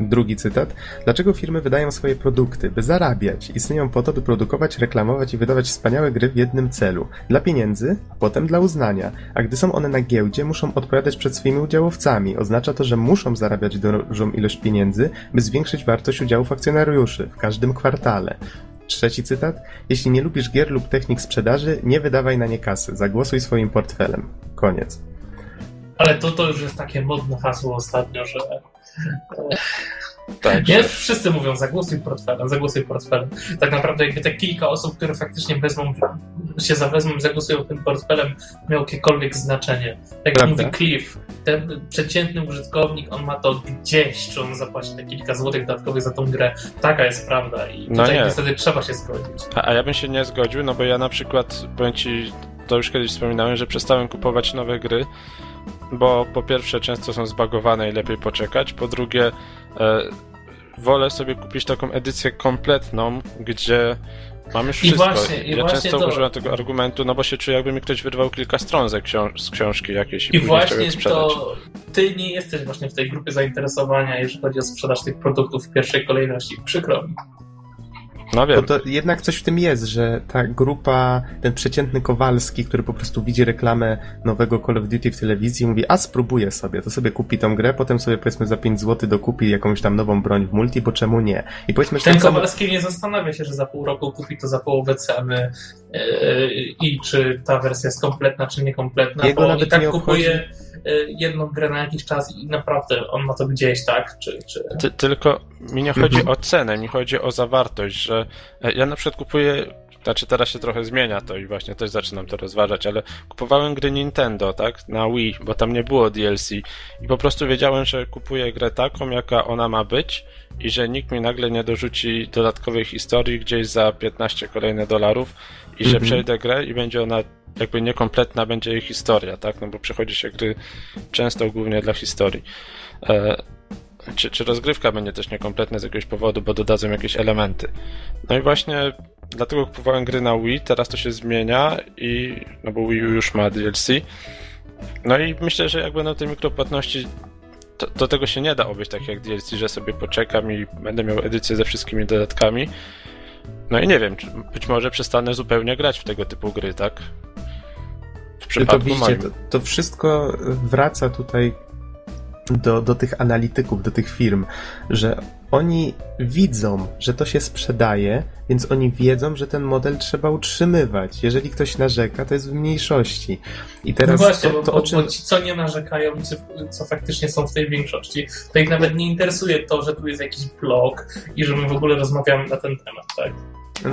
Drugi cytat. Dlaczego firmy wydają swoje produkty? By zarabiać. Istnieją po to, by produkować, reklamować i wydawać wspaniałe gry w jednym celu. Dla pieniędzy, a potem dla uznania. A gdy są one na giełdzie, muszą odpowiadać przed swoimi udziałowcami. Oznacza to, że muszą zarabiać dużą ilość pieniędzy, by zwiększyć wartość udziałów akcjonariuszy w każdym kwartale. Trzeci cytat. Jeśli nie lubisz gier lub technik sprzedaży, nie wydawaj na nie kasy. Zagłosuj swoim portfelem. Koniec. Ale to, to już jest takie modne hasło ostatnio, że tak, nie wszyscy mówią zagłosuj portfelem, zagłosuj portfelem. Tak naprawdę jakby te kilka osób, które faktycznie wezmą, się zawezmą i zagłosują tym portfelem, miał jakiekolwiek znaczenie. Tak jak mówi Cliff, ten przeciętny użytkownik, on ma to gdzieś, czy on zapłaci te kilka złotych dodatkowych za tą grę. Taka jest prawda i no tutaj niestety trzeba się zgodzić. A, a ja bym się nie zgodził, no bo ja na przykład, powiem ci, to już kiedyś wspominałem, że przestałem kupować nowe gry, bo po pierwsze często są zbagowane i lepiej poczekać, po drugie e, wolę sobie kupić taką edycję kompletną, gdzie mam już wszystko. I właśnie, i ja właśnie często to... używam tego argumentu, no bo się czuję jakby mi ktoś wyrwał kilka stron ze książ z książki jakiejś i, I właśnie to ty nie jesteś właśnie w tej grupie zainteresowania, jeżeli chodzi o sprzedaż tych produktów w pierwszej kolejności. Przykro mi. No wiem. Bo to jednak coś w tym jest, że ta grupa, ten przeciętny Kowalski, który po prostu widzi reklamę nowego Call of Duty w telewizji, mówi, a spróbuję sobie, to sobie kupi tą grę, potem sobie powiedzmy za 5 zł dokupi jakąś tam nową broń w multi, bo czemu nie? I powiedzmy, ten Kowalski nie zastanawia się, że za pół roku kupi to za połowę ceny yy, i czy ta wersja jest kompletna, czy niekompletna, Jego bo nawet i tak nie kupuje Y, jedną grę na jakiś czas i naprawdę on ma to gdzieś, tak? Czy, czy... Ty, tylko mi nie chodzi mhm. o cenę, mi chodzi o zawartość, że e, ja na przykład kupuję znaczy teraz się trochę zmienia to i właśnie też zaczynam to rozważać, ale kupowałem gry Nintendo, tak, na Wii, bo tam nie było DLC i po prostu wiedziałem, że kupuję grę taką, jaka ona ma być i że nikt mi nagle nie dorzuci dodatkowej historii gdzieś za 15 kolejne dolarów i że mhm. przejdę grę i będzie ona jakby niekompletna będzie jej historia, tak? No bo przechodzi się gry często głównie dla historii. E, czy, czy rozgrywka będzie też niekompletna z jakiegoś powodu, bo dodadzą jakieś elementy. No i właśnie dlatego kupowałem gry na Wii, teraz to się zmienia i no bo Wii U już ma DLC. No i myślę, że jak będą te mikropłatności to, do tego się nie da obejść tak jak DLC, że sobie poczekam i będę miał edycję ze wszystkimi dodatkami. No i nie wiem, być może przestanę zupełnie grać w tego typu gry, tak? W przypadku to widzicie, to, to wszystko wraca tutaj do, do tych analityków, do tych firm, że oni widzą, że to się sprzedaje, więc oni wiedzą, że ten model trzeba utrzymywać. Jeżeli ktoś narzeka, to jest w mniejszości. I teraz no właśnie, to, to bo, o czym... bo ci, co nie narzekają, co, co faktycznie są w tej większości, to ich nawet nie interesuje to, że tu jest jakiś blog i że my w ogóle rozmawiamy na ten temat, tak?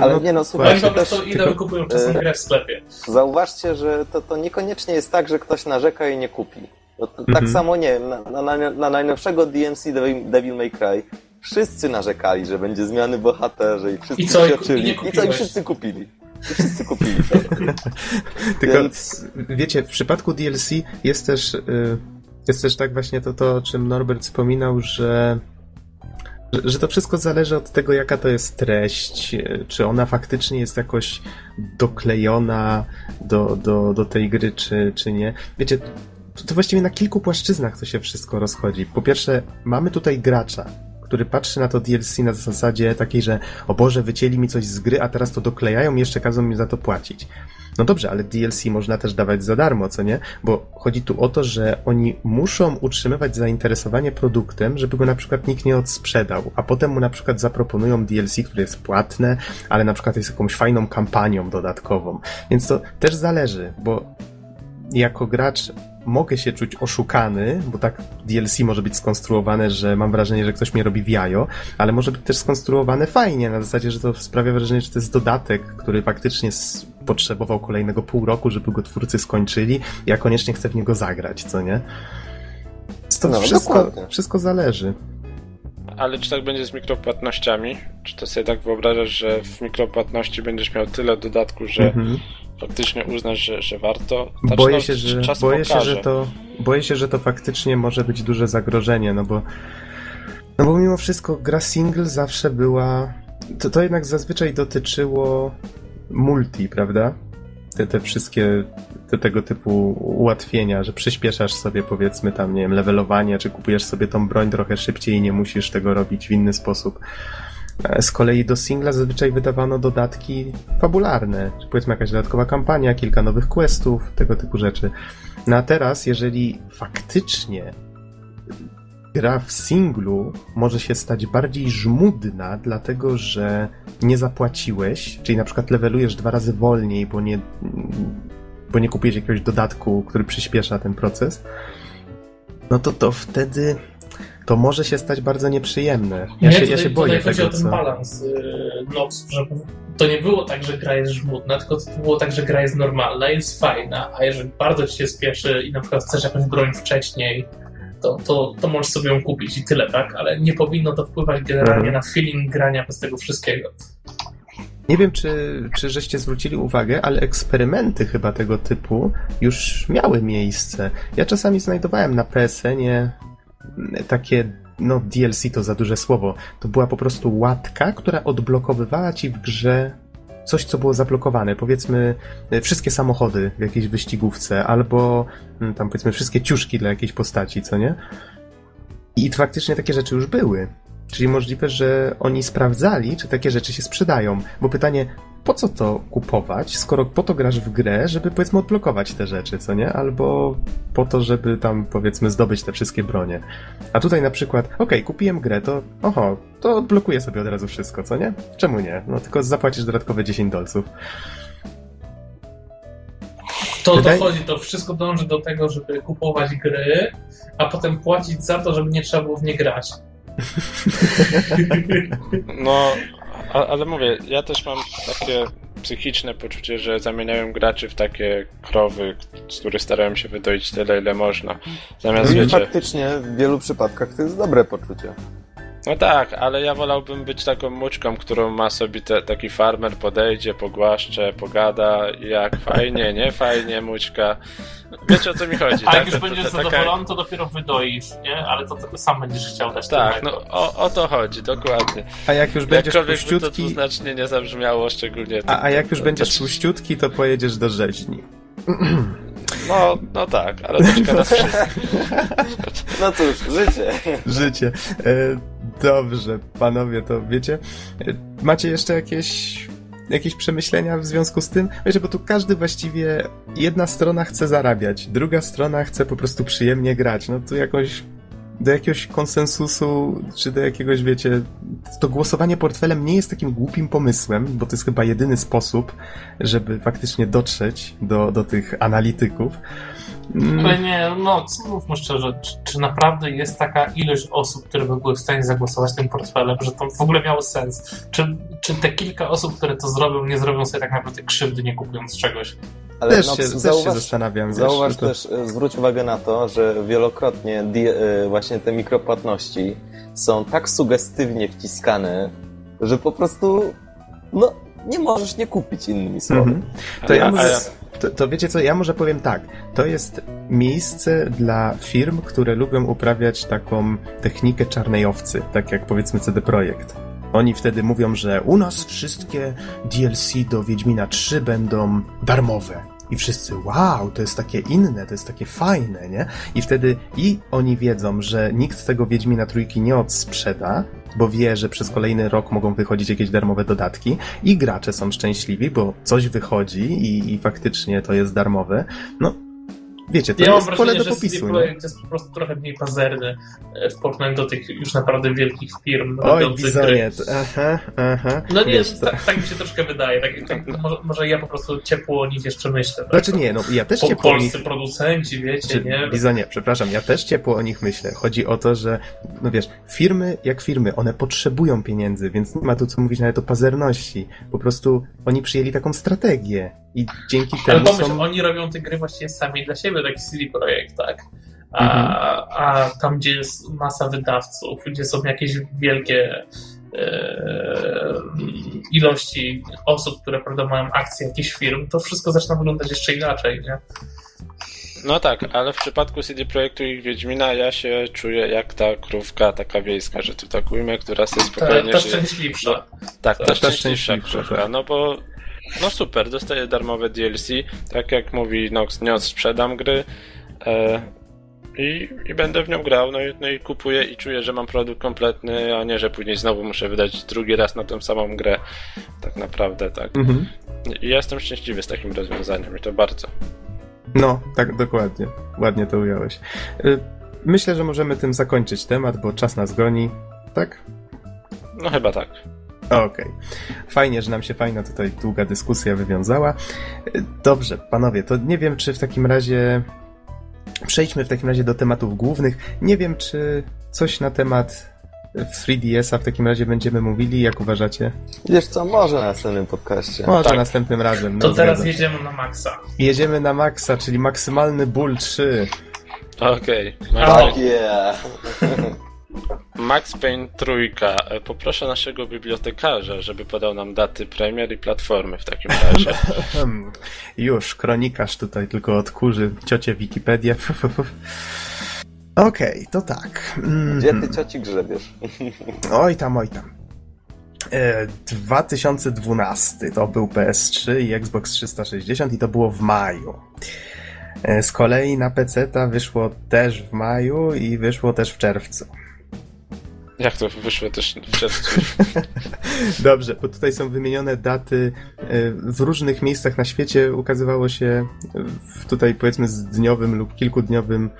Ale nie no, słuchajcie. Oni po prostu idą tylko... kupują czasem grę w sklepie. Zauważcie, że to, to niekoniecznie jest tak, że ktoś narzeka i nie kupi. No to, tak mhm. samo nie wiem, na, na, na, najnowszego DMC Devil May Cry wszyscy narzekali, że będzie zmiany bohaterze i wszyscy I co, się oczyli. I, I co, i wszyscy kupili. I wszyscy kupili. Tylko Więc... wiecie, w przypadku DLC jest też, y, jest też tak właśnie to, to, o czym Norbert wspominał, że że to wszystko zależy od tego, jaka to jest treść, czy ona faktycznie jest jakoś doklejona do, do, do tej gry, czy, czy nie. Wiecie, to właściwie na kilku płaszczyznach to się wszystko rozchodzi. Po pierwsze, mamy tutaj gracza, który patrzy na to DLC na zasadzie takiej, że o Boże, wycięli mi coś z gry, a teraz to doklejają i jeszcze każą mi za to płacić. No dobrze, ale DLC można też dawać za darmo, co nie? Bo chodzi tu o to, że oni muszą utrzymywać zainteresowanie produktem, żeby go na przykład nikt nie odsprzedał, a potem mu na przykład zaproponują DLC, które jest płatne, ale na przykład jest jakąś fajną kampanią dodatkową. Więc to też zależy, bo jako gracz mogę się czuć oszukany, bo tak DLC może być skonstruowane, że mam wrażenie, że ktoś mnie robi w jajo, ale może być też skonstruowane fajnie, na zasadzie, że to sprawia wrażenie, że to jest dodatek, który faktycznie potrzebował kolejnego pół roku, żeby go twórcy skończyli, ja koniecznie chcę w niego zagrać, co nie? to No, wszystko, dokładnie. wszystko zależy. Ale czy tak będzie z mikropłatnościami? Czy to sobie tak wyobrażasz, że w mikropłatności będziesz miał tyle dodatku, że Mhm. faktycznie uznasz, że, że warto? Znaczy, Boję no, się, że, boję, się, że to, boję się, że to faktycznie może być duże zagrożenie, no bo, no bo mimo wszystko gra single zawsze była. To, to jednak zazwyczaj dotyczyło multi, prawda? Te, te wszystkie te, tego typu ułatwienia, że przyspieszasz sobie powiedzmy tam, nie wiem, levelowanie, czy kupujesz sobie tą broń trochę szybciej i nie musisz tego robić w inny sposób. E, Z kolei do singla zazwyczaj wydawano dodatki fabularne, czy powiedzmy jakaś dodatkowa kampania, kilka nowych questów, tego typu rzeczy. No a teraz, jeżeli faktycznie gra w singlu może się stać bardziej żmudna, dlatego że nie zapłaciłeś, czyli na przykład levelujesz dwa razy wolniej, bo nie, bo nie kupiłeś jakiegoś dodatku, który przyspiesza ten proces, no to to wtedy to może się stać bardzo nieprzyjemne. Ja, się, ja tutaj, się boję tutaj chodzi tego, o ten co... balans yy, Nox, że to nie było tak, że gra jest żmudna, tylko to było tak, że gra jest normalna, jest fajna, a jeżeli bardzo ci się spieszy i na przykład chcesz jakąś broń wcześniej, to, to, to możesz sobie ją kupić i tyle, tak? Ale nie powinno to wpływać generalnie Mhm. na feeling grania bez tego wszystkiego. Nie wiem, czy, czy żeście zwrócili uwagę, ale eksperymenty chyba tego typu już miały miejsce. Ja czasami znajdowałem na PSN-ie takie, no DLC to za duże słowo, to była po prostu łatka, która odblokowywała ci w grze coś, co było zablokowane. Powiedzmy, e, wszystkie samochody w jakiejś wyścigówce, albo mm, tam powiedzmy wszystkie ciuszki dla jakiejś postaci, co nie? I faktycznie takie rzeczy już były. Czyli możliwe, że oni sprawdzali, czy takie rzeczy się sprzedają. Bo pytanie, po co to kupować, skoro po to grasz w grę, żeby powiedzmy odblokować te rzeczy, co nie? Albo po to, żeby tam powiedzmy zdobyć te wszystkie bronie. A tutaj na przykład, okej, kupiłem grę, to oho, to odblokuję sobie od razu wszystko, co nie? Czemu nie? No tylko zapłacisz dodatkowe 10 dolców. To Wydaje- dochodzi, to wszystko dąży do tego, żeby kupować gry, a potem płacić za to, żeby nie trzeba było w nie grać. No, a, ale mówię, ja też mam takie psychiczne poczucie, że zamieniałem graczy w takie krowy, z których starałem się wydoić tyle, ile można. Zamiast, I wiecie, faktycznie w wielu przypadkach to jest dobre poczucie. No tak, ale ja wolałbym być taką muczką, którą ma sobie te, taki farmer, podejdzie, pogłaszcze, pogada, i jak fajnie, nie fajnie, mućka. Wiecie o co mi chodzi, A tak? jak już To- to- będziesz to taka- zadowolony, to dopiero wydoisz, nie? Ale to tylko sam będziesz chciał dać Tak, no o, o to chodzi, dokładnie. A jak już będziesz Jakkolwiek by to puściutki, dwuznacznie nie zabrzmiało, szczególnie... a, a jak już to- będziesz to- puściutki, to pojedziesz do rzeźni. No, no tak, ale to czeka nas wszystkich. No cóż, życie. Życie. E, dobrze, panowie, to wiecie, e, macie jeszcze jakieś, jakieś przemyślenia w związku z tym? Wiecie, bo tu każdy właściwie, jedna strona chce zarabiać, druga strona chce po prostu przyjemnie grać. No tu jakoś do jakiegoś konsensusu, czy do jakiegoś, wiecie, to głosowanie portfelem nie jest takim głupim pomysłem, bo to jest chyba jedyny sposób, żeby faktycznie dotrzeć do, do tych analityków. Mm, Ale nie, no, mówmy szczerze, czy, czy naprawdę jest taka ilość osób, które by były w stanie zagłosować tym portfelem, że to w ogóle miało sens? Czy, czy te kilka osób, które to zrobią, nie zrobią sobie tak naprawdę krzywdy, nie kupując czegoś? Ale Też, no, się, też się zauważ, zastanawiam. wiesz, zauważ to- też, e, zwróć uwagę na to, że wielokrotnie e, właśnie te mikropłatności są tak sugestywnie wciskane, że po prostu no, nie możesz nie kupić innymi słowy. Mhm. To ja A- może, a- to, to wiecie co, ja może powiem tak. To jest miejsce dla firm, które lubią uprawiać taką technikę czarnej owcy, tak jak powiedzmy CD Projekt. Oni wtedy mówią, że u nas wszystkie DLC do Wiedźmina 3 będą darmowe. I wszyscy, wow, to jest takie inne, to jest takie fajne, nie? I wtedy i oni wiedzą, że nikt tego Wiedźmina trójki nie odsprzeda, bo wie, że przez kolejny rok mogą wychodzić jakieś darmowe dodatki i gracze są szczęśliwi, bo coś wychodzi i, i faktycznie to jest darmowe. No, wiecie, to ja jest pole do popisu. Projekt jest po prostu trochę mniej pazerny e, w porównaniu do tych już naprawdę wielkich firm Oj, bizonie, aha, aha. No nie, Wiesz, tak, tak mi się troszkę wydaje. Tak, tak, może, może ja po prostu ciepło o nich jeszcze myślę. Tak? Znaczy nie, no ja też Po, ciepło o nich... polscy producenci, wiecie, Czy, nie? Bizonie, przepraszam, ja też ciepło o nich myślę. Chodzi o to, że, no wiesz, firmy jak firmy, one potrzebują pieniędzy, więc nie ma tu co mówić nawet o pazerności. Po prostu oni przyjęli taką strategię i dzięki Ale temu pomyśl, są... oni robią te gry właściwie sami dla siebie, taki CD Projekt, tak? A, Mhm. a tam, gdzie jest masa wydawców, gdzie są jakieś wielkie e, ilości osób, które prawda, mają akcje jakichś firm, to wszystko zaczyna wyglądać jeszcze inaczej, nie? No tak, ale w przypadku CD Projektu i Wiedźmina ja się czuję jak ta krówka taka wiejska, że tu tak ujmę, która sobie Ta, spokojnie ta żyje. szczęśliwsza. Tak, ta, Ta szczęśliwsza szczęśliwsza, krówka, tak. no bo no super, dostaję darmowe DLC, tak jak mówi Nox, nie odsprzedam gry e, i, i będę w nią grał, no i, no i kupuję i czuję, że mam produkt kompletny, a nie, że później znowu muszę wydać drugi raz na tę samą grę, tak naprawdę, tak. Mhm. I ja jestem szczęśliwy z takim rozwiązaniem i to bardzo. No, tak, dokładnie. Ładnie to ująłeś. Y, Myślę, że możemy tym zakończyć temat, bo czas nas goni. Tak? No chyba tak. Okej. Fajnie, że nam się fajna tutaj długa dyskusja wywiązała. Dobrze, panowie, to nie wiem, czy w takim razie. Przejdźmy w takim razie do tematów głównych. Nie wiem, czy coś na temat 3DS-a w takim razie będziemy mówili, jak uważacie? Wiesz co, może na następnym podcaście. Może Tak. następnym razem. To no, teraz zgadzam się. jedziemy na maksa. Jedziemy na maksa, czyli maksymalny ból 3. Okej. Tak, yeah. Max Payne trójka. E, Poproszę naszego bibliotekarza, żeby podał nam daty premier i platformy w takim razie. Już, kronikarz tutaj tylko odkurzy ciocie Wikipedię. Okej, to tak. Mhm. Gdzie ty cioci grzebiesz? Oj tam, oj tam. E, 2012 to był PS3 i Xbox 360 i to było w maju. E, Z kolei na PC ta wyszło też w maju i wyszło też w czerwcu. Jak to wyszło też w czerwcu? Dobrze, bo tutaj są wymienione daty e, w różnych miejscach na świecie. Ukazywało się w- tutaj powiedzmy z dniowym lub kilkudniowym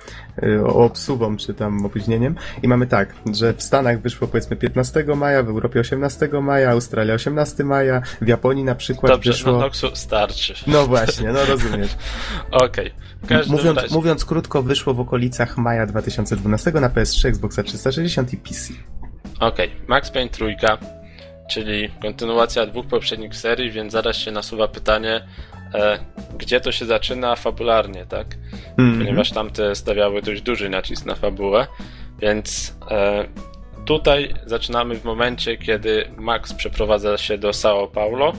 e, obsuwą czy tam opóźnieniem. I mamy tak, że w Stanach wyszło powiedzmy 15 maja, w Europie 18 maja, Australia 18 maja, w Japonii na przykład Dobrze, wyszło... no Noxu starczy. No właśnie, no rozumiesz. Okej. Każdym Mówiąc, razie. mówiąc krótko, wyszło w okolicach maja 2012 na PS3, Xboxa 360 i PC. Okej, Max Payne trójka, czyli kontynuacja dwóch poprzednich serii, więc zaraz się nasuwa pytanie, e, gdzie to się zaczyna fabularnie, tak? Mhm. Ponieważ tamte stawiały dość duży nacisk na fabułę, więc e, tutaj zaczynamy w momencie, kiedy Max przeprowadza się do São Paulo,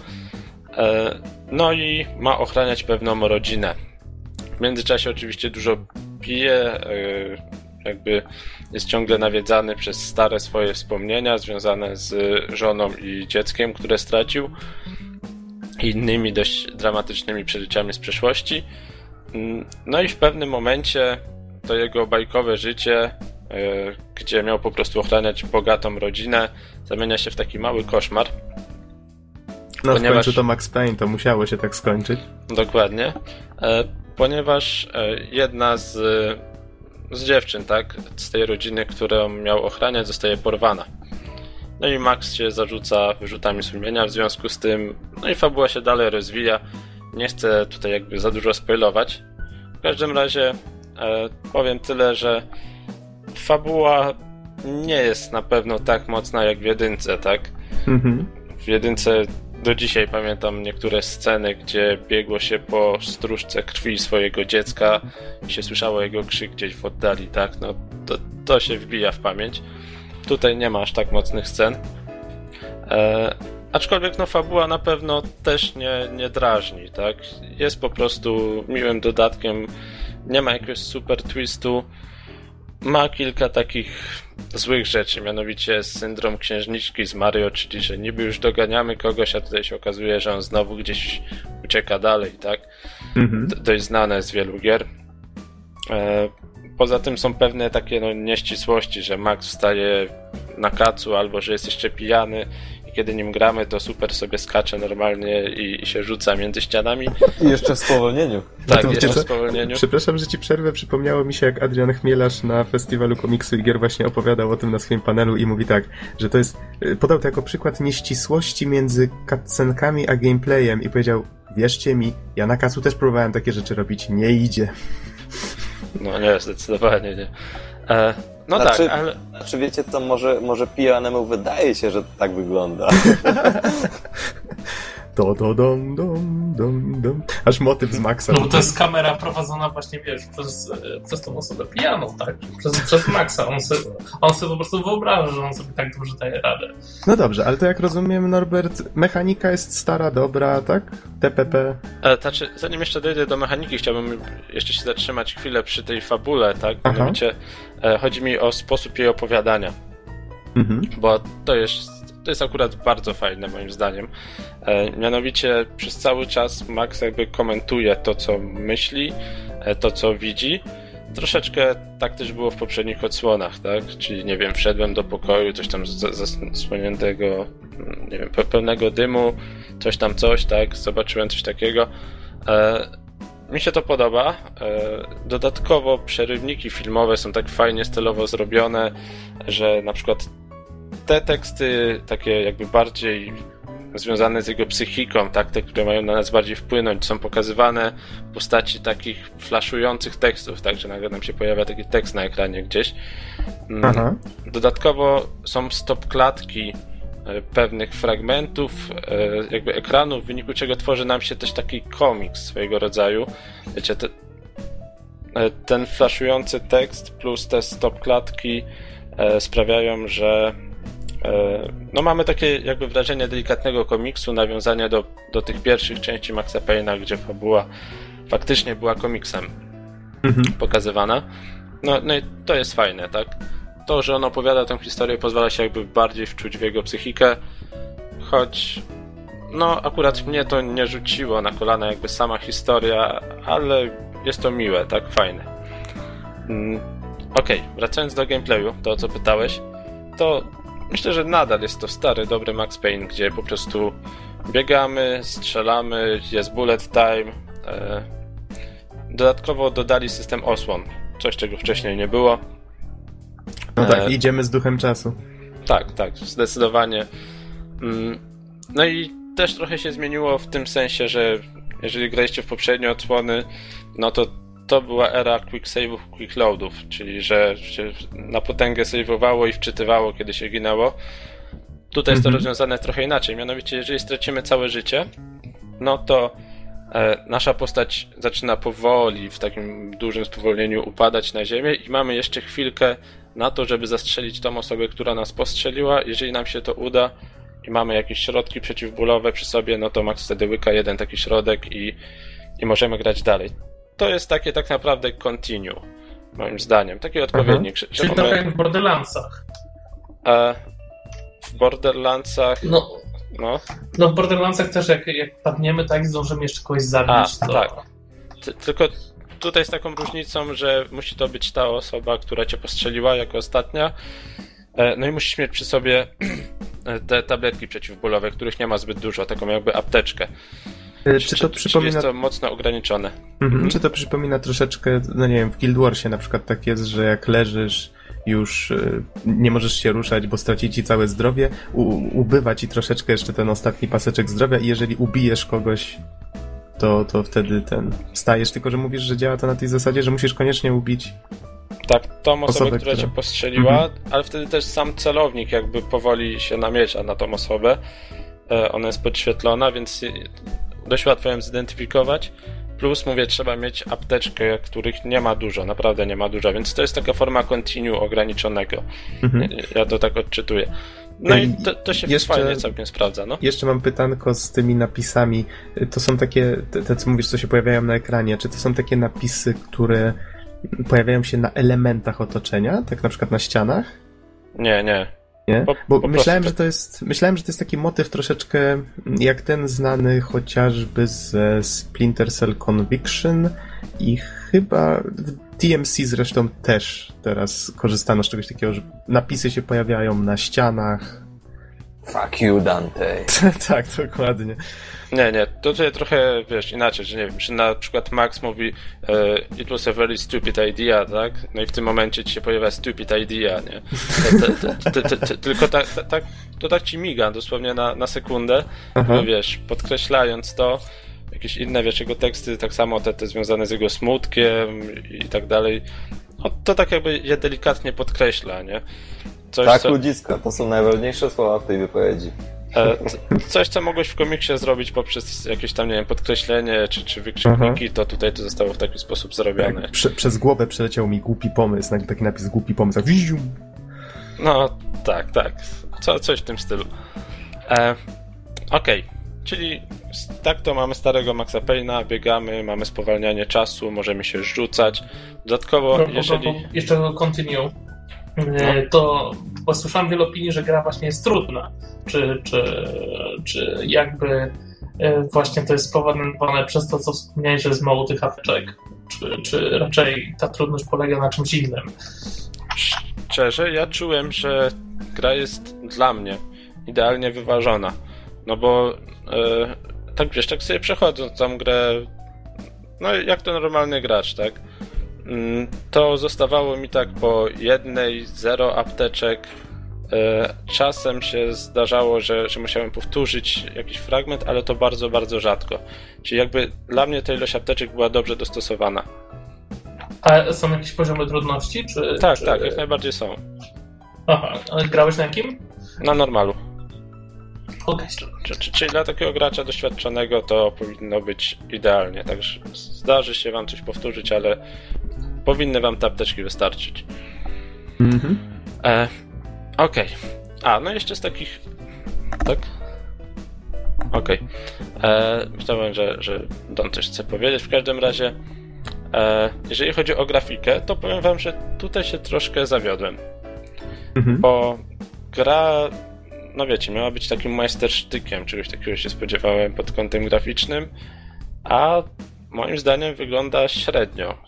e, no i ma ochraniać pewną rodzinę. W międzyczasie oczywiście dużo pije, e, jakby jest ciągle nawiedzany przez stare swoje wspomnienia związane z żoną i dzieckiem, które stracił i innymi dość dramatycznymi przeżyciami z przeszłości. No i w pewnym momencie to jego bajkowe życie, e, gdzie miał po prostu ochraniać bogatą rodzinę, zamienia się w taki mały koszmar. No w ponieważ- końcu to Max Payne, to musiało się tak skończyć. Dokładnie. E, ponieważ e, jedna z, z dziewczyn, tak, z tej rodziny, którą miał ochraniać, zostaje porwana. No i Max się zarzuca wyrzutami sumienia w związku z tym, no i fabuła się dalej rozwija. Nie chcę tutaj jakby za dużo spoilować. W każdym razie e, powiem tyle, że fabuła nie jest na pewno tak mocna jak w jedynce, tak? Mhm. W jedynce do dzisiaj pamiętam niektóre sceny, gdzie biegło się po stróżce krwi swojego dziecka i się słyszało jego krzyk gdzieś w oddali, tak? No to, to się wbija w pamięć. Tutaj nie ma aż tak mocnych scen. E, aczkolwiek no fabuła na pewno też nie, nie drażni, tak? Jest po prostu miłym dodatkiem. Nie ma jakiegoś super twistu. Ma kilka takich złych rzeczy, mianowicie syndrom księżniczki z Mario, czyli że niby już doganiamy kogoś, a tutaj się okazuje, że on znowu gdzieś ucieka dalej, tak? Mhm. Dość znane z wielu gier. E, poza tym są pewne takie no, nieścisłości, że Max wstaje na kacu albo że jest jeszcze pijany kiedy nim gramy, to super sobie skacze normalnie i, i się rzuca między ścianami. I jeszcze w spowolnieniu. Tak, jeszcze w spowolnieniu. Przepraszam, że ci przerwę. Przypomniało mi się, jak Adrian Chmielarz na festiwalu komiksu i gier właśnie opowiadał o tym na swoim panelu i mówi tak, że to jest, y, podał to jako przykład nieścisłości między cutscenkami a gameplayem i powiedział, wierzcie mi, ja na kacu też próbowałem takie rzeczy robić, nie idzie. No nie, zdecydowanie nie. E, no Znaczy- tak, ale Czy wiecie co, może, może pijanemu wydaje się, że tak wygląda. Do, do, dom, dom, dom, dom. Aż motyw z Maxa. No bo to jest kamera prowadzona właśnie, wiesz, przez, e, przez tą osobę pijaną, tak? Przez, przez Maxa. On sobie, on sobie po prostu wyobraża, że on sobie tak dobrze daje radę. No dobrze, ale to jak rozumiem, Norbert, mechanika jest stara, dobra, tak? TPP. E, znaczy, zanim jeszcze dojdę do mechaniki, chciałbym jeszcze się zatrzymać chwilę przy tej fabule, tak? Mianowicie e, chodzi mi o sposób jej opowiadania, Mhm. bo to jest, to jest akurat bardzo fajne moim zdaniem. E, mianowicie przez cały czas Max jakby komentuje to, co myśli, e, to, co widzi. Troszeczkę tak też było w poprzednich odsłonach, tak? Czyli, nie wiem, wszedłem do pokoju, coś tam zasłoniętego, mm, nie wiem, pe- pełnego dymu, coś tam coś, tak? Zobaczyłem coś takiego. E, mi się to podoba. Dodatkowo przerywniki filmowe są tak fajnie stylowo zrobione, że na przykład te teksty takie jakby bardziej związane z jego psychiką, tak, te, które mają na nas bardziej wpłynąć, są pokazywane w postaci takich flaszujących tekstów, tak, że nagle nam się pojawia taki tekst na ekranie gdzieś. Mm, Aha. Dodatkowo są stop klatki e, pewnych fragmentów e, jakby ekranu, w wyniku czego tworzy nam się też taki komiks swojego rodzaju. Wiecie, te, e, ten flaszujący tekst plus te stop klatki sprawiają, że no mamy takie jakby wrażenie delikatnego komiksu, nawiązania do, do tych pierwszych części Maxa Payne'a, gdzie fabuła faktycznie była komiksem Mhm. pokazywana. No, no i to jest fajne, tak? To, że on opowiada tę historię, pozwala się jakby bardziej wczuć w jego psychikę, choć no akurat mnie to nie rzuciło na kolana jakby sama historia, ale jest to miłe, tak? Fajne. Mm, Okej, wracając do gameplayu, to o co pytałeś, to myślę, że nadal jest to stary, dobry Max Payne, gdzie po prostu biegamy, strzelamy, jest bullet time, e, Dodatkowo dodali system osłon, coś czego wcześniej nie było. No tak, E, idziemy z duchem czasu. Tak, tak, zdecydowanie. Mm, No i też trochę się zmieniło w tym sensie, że jeżeli graliście w poprzednie odsłony, no to to była era quick save'ów, quick loadów, czyli że się na potęgę save'owało i wczytywało, kiedy się ginęło. Tutaj jest to Mhm. rozwiązane trochę inaczej, mianowicie jeżeli stracimy całe życie, no to e, nasza postać zaczyna powoli, w takim dużym spowolnieniu upadać na ziemię i mamy jeszcze chwilkę na to, żeby zastrzelić tą osobę, która nas postrzeliła. Jeżeli nam się to uda i mamy jakieś środki przeciwbólowe przy sobie, no to Max wtedy łyka jeden taki środek i, i możemy grać dalej. To jest takie tak naprawdę continue, moim zdaniem. Taki odpowiednik. że Czyli trochę jak w Borderlandsach. e, w Borderlandsach, No, no, no w Borderlandsach też jak, jak padniemy, tak i zdążymy jeszcze kogoś zabić, A, to... tak. Ty, tylko tutaj z taką różnicą, że musi to być ta osoba, która cię postrzeliła jako ostatnia. E, No i musisz mieć przy sobie te tabletki przeciwbólowe, których nie ma zbyt dużo, taką jakby apteczkę. E, Czy to przypomina jest to mocno ograniczone. Mhm. Czy to przypomina troszeczkę, no nie wiem, w Guild Warsie na przykład tak jest, że jak leżysz, już y, nie możesz się ruszać, bo straci ci całe zdrowie, u, ubywa ci troszeczkę jeszcze ten ostatni paseczek zdrowia i jeżeli ubijesz kogoś, to, to wtedy ten stajesz, tylko że mówisz, że działa to na tej zasadzie, że musisz koniecznie ubić. Tak, tą osobę, Osobę, która cię która- postrzeliła, Mhm. ale wtedy też sam celownik jakby powoli się namierza na tą osobę. E, Ona jest podświetlona, więc e, dość łatwo ją zidentyfikować. Plus, mówię, trzeba mieć apteczkę, których nie ma dużo, naprawdę nie ma dużo, więc to jest taka forma continue ograniczonego. Mhm. Ja to tak odczytuję. No i to, to się jeszcze- fajnie całkiem sprawdza, no. Jeszcze mam pytanko z tymi napisami. To są takie, te, te co mówisz, co się pojawiają na ekranie, czy to są takie napisy, które pojawiają się na elementach otoczenia, tak na przykład na ścianach? Nie, nie. Nie? Po- Bo po myślałem, prostu że to jest, myślałem, że to jest taki motyw troszeczkę jak ten znany chociażby ze Splinter Cell Conviction i chyba w DMC zresztą też teraz korzystano z czegoś takiego, że napisy się pojawiają na ścianach. Fuck you, Dante. tak, dokładnie. Nie, nie, to tutaj trochę, wiesz, inaczej, że nie wiem, że na przykład Max mówi e, it was a very stupid idea, tak? No i w tym momencie ci się pojawia stupid idea, nie? Tylko tak, to tak ci miga dosłownie na, na sekundę, no wiesz, podkreślając to, jakieś inne, wiesz, jego teksty, tak samo te, te związane z jego smutkiem i tak dalej, no, to tak jakby je delikatnie podkreśla, nie? Coś, Tak, co... ludziska, to są najważniejsze słowa w tej wypowiedzi. E, coś, co mogłeś w komiksie zrobić poprzez jakieś tam, nie wiem, podkreślenie czy, czy wykrzykniki, to tutaj to zostało w taki sposób zrobione. Tak, prze, przez głowę przeleciał mi głupi pomysł, nagle taki napis głupi pomysł, tak. No, tak, tak. Co, coś w tym stylu. E, Okej, okay. czyli tak to mamy starego Maxa Payne'a, biegamy, mamy spowalnianie czasu, możemy się rzucać. Dodatkowo, No, jeżeli... no, no, jeszcze continue. E, To bo słyszałem wiele opinii, że gra właśnie jest trudna. Czy, czy, czy jakby e, właśnie to jest spowodowane przez to, co wspomniałeś, że jest mało tych apteczek? Czy, czy raczej ta trudność polega na czymś innym? Szczerze, ja czułem, że gra jest dla mnie idealnie wyważona. No bo e, tak wiesz, tak sobie przechodząc tam grę, no jak to normalny gracz, tak? Mm, To zostawało mi tak po jednej, zero apteczek. E, Czasem się zdarzało, że, że musiałem powtórzyć jakiś fragment, ale to bardzo, bardzo rzadko. Czyli jakby dla mnie ta ilość apteczek była dobrze dostosowana. A są jakieś poziomy trudności? Czy, Tak, czy... tak, jak najbardziej są. Aha, ale grałeś na jakim? Na normalu. Okej, czy- Czyli dla takiego gracza doświadczonego to powinno być idealnie. Także zdarzy się wam coś powtórzyć, ale powinny wam te apteczki wystarczyć. Mhm. E, Okej. A, no jeszcze z takich. Tak? Okej. E, Myślałem, że, że Don coś chce powiedzieć. W każdym razie, e, jeżeli chodzi o grafikę, to powiem wam, że tutaj się troszkę zawiodłem. Mhm. Bo gra, no wiecie, miała być takim majstersztykiem, czegoś takiego się spodziewałem pod kątem graficznym, a moim zdaniem wygląda średnio.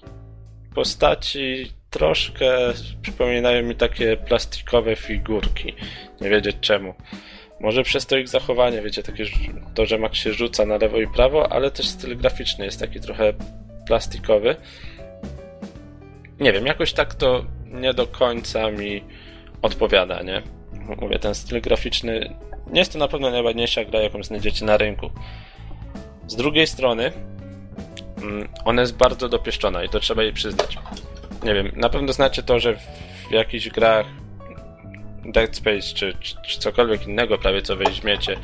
Postaci troszkę przypominają mi takie plastikowe figurki. Nie wiedzieć czemu. Może przez to ich zachowanie, wiecie, takie to, że Max się rzuca na lewo i prawo, ale też styl graficzny jest taki trochę plastikowy. Nie wiem, jakoś tak to nie do końca mi odpowiada, nie? Mówię, ten styl graficzny nie jest to na pewno najładniejsza gra, jaką znajdziecie na rynku. Z drugiej strony, ona jest bardzo dopieszczona i to trzeba jej przyznać. Nie wiem, na pewno znacie to, że w jakichś grach Dead Space czy, czy, czy cokolwiek innego prawie co weźmiecie,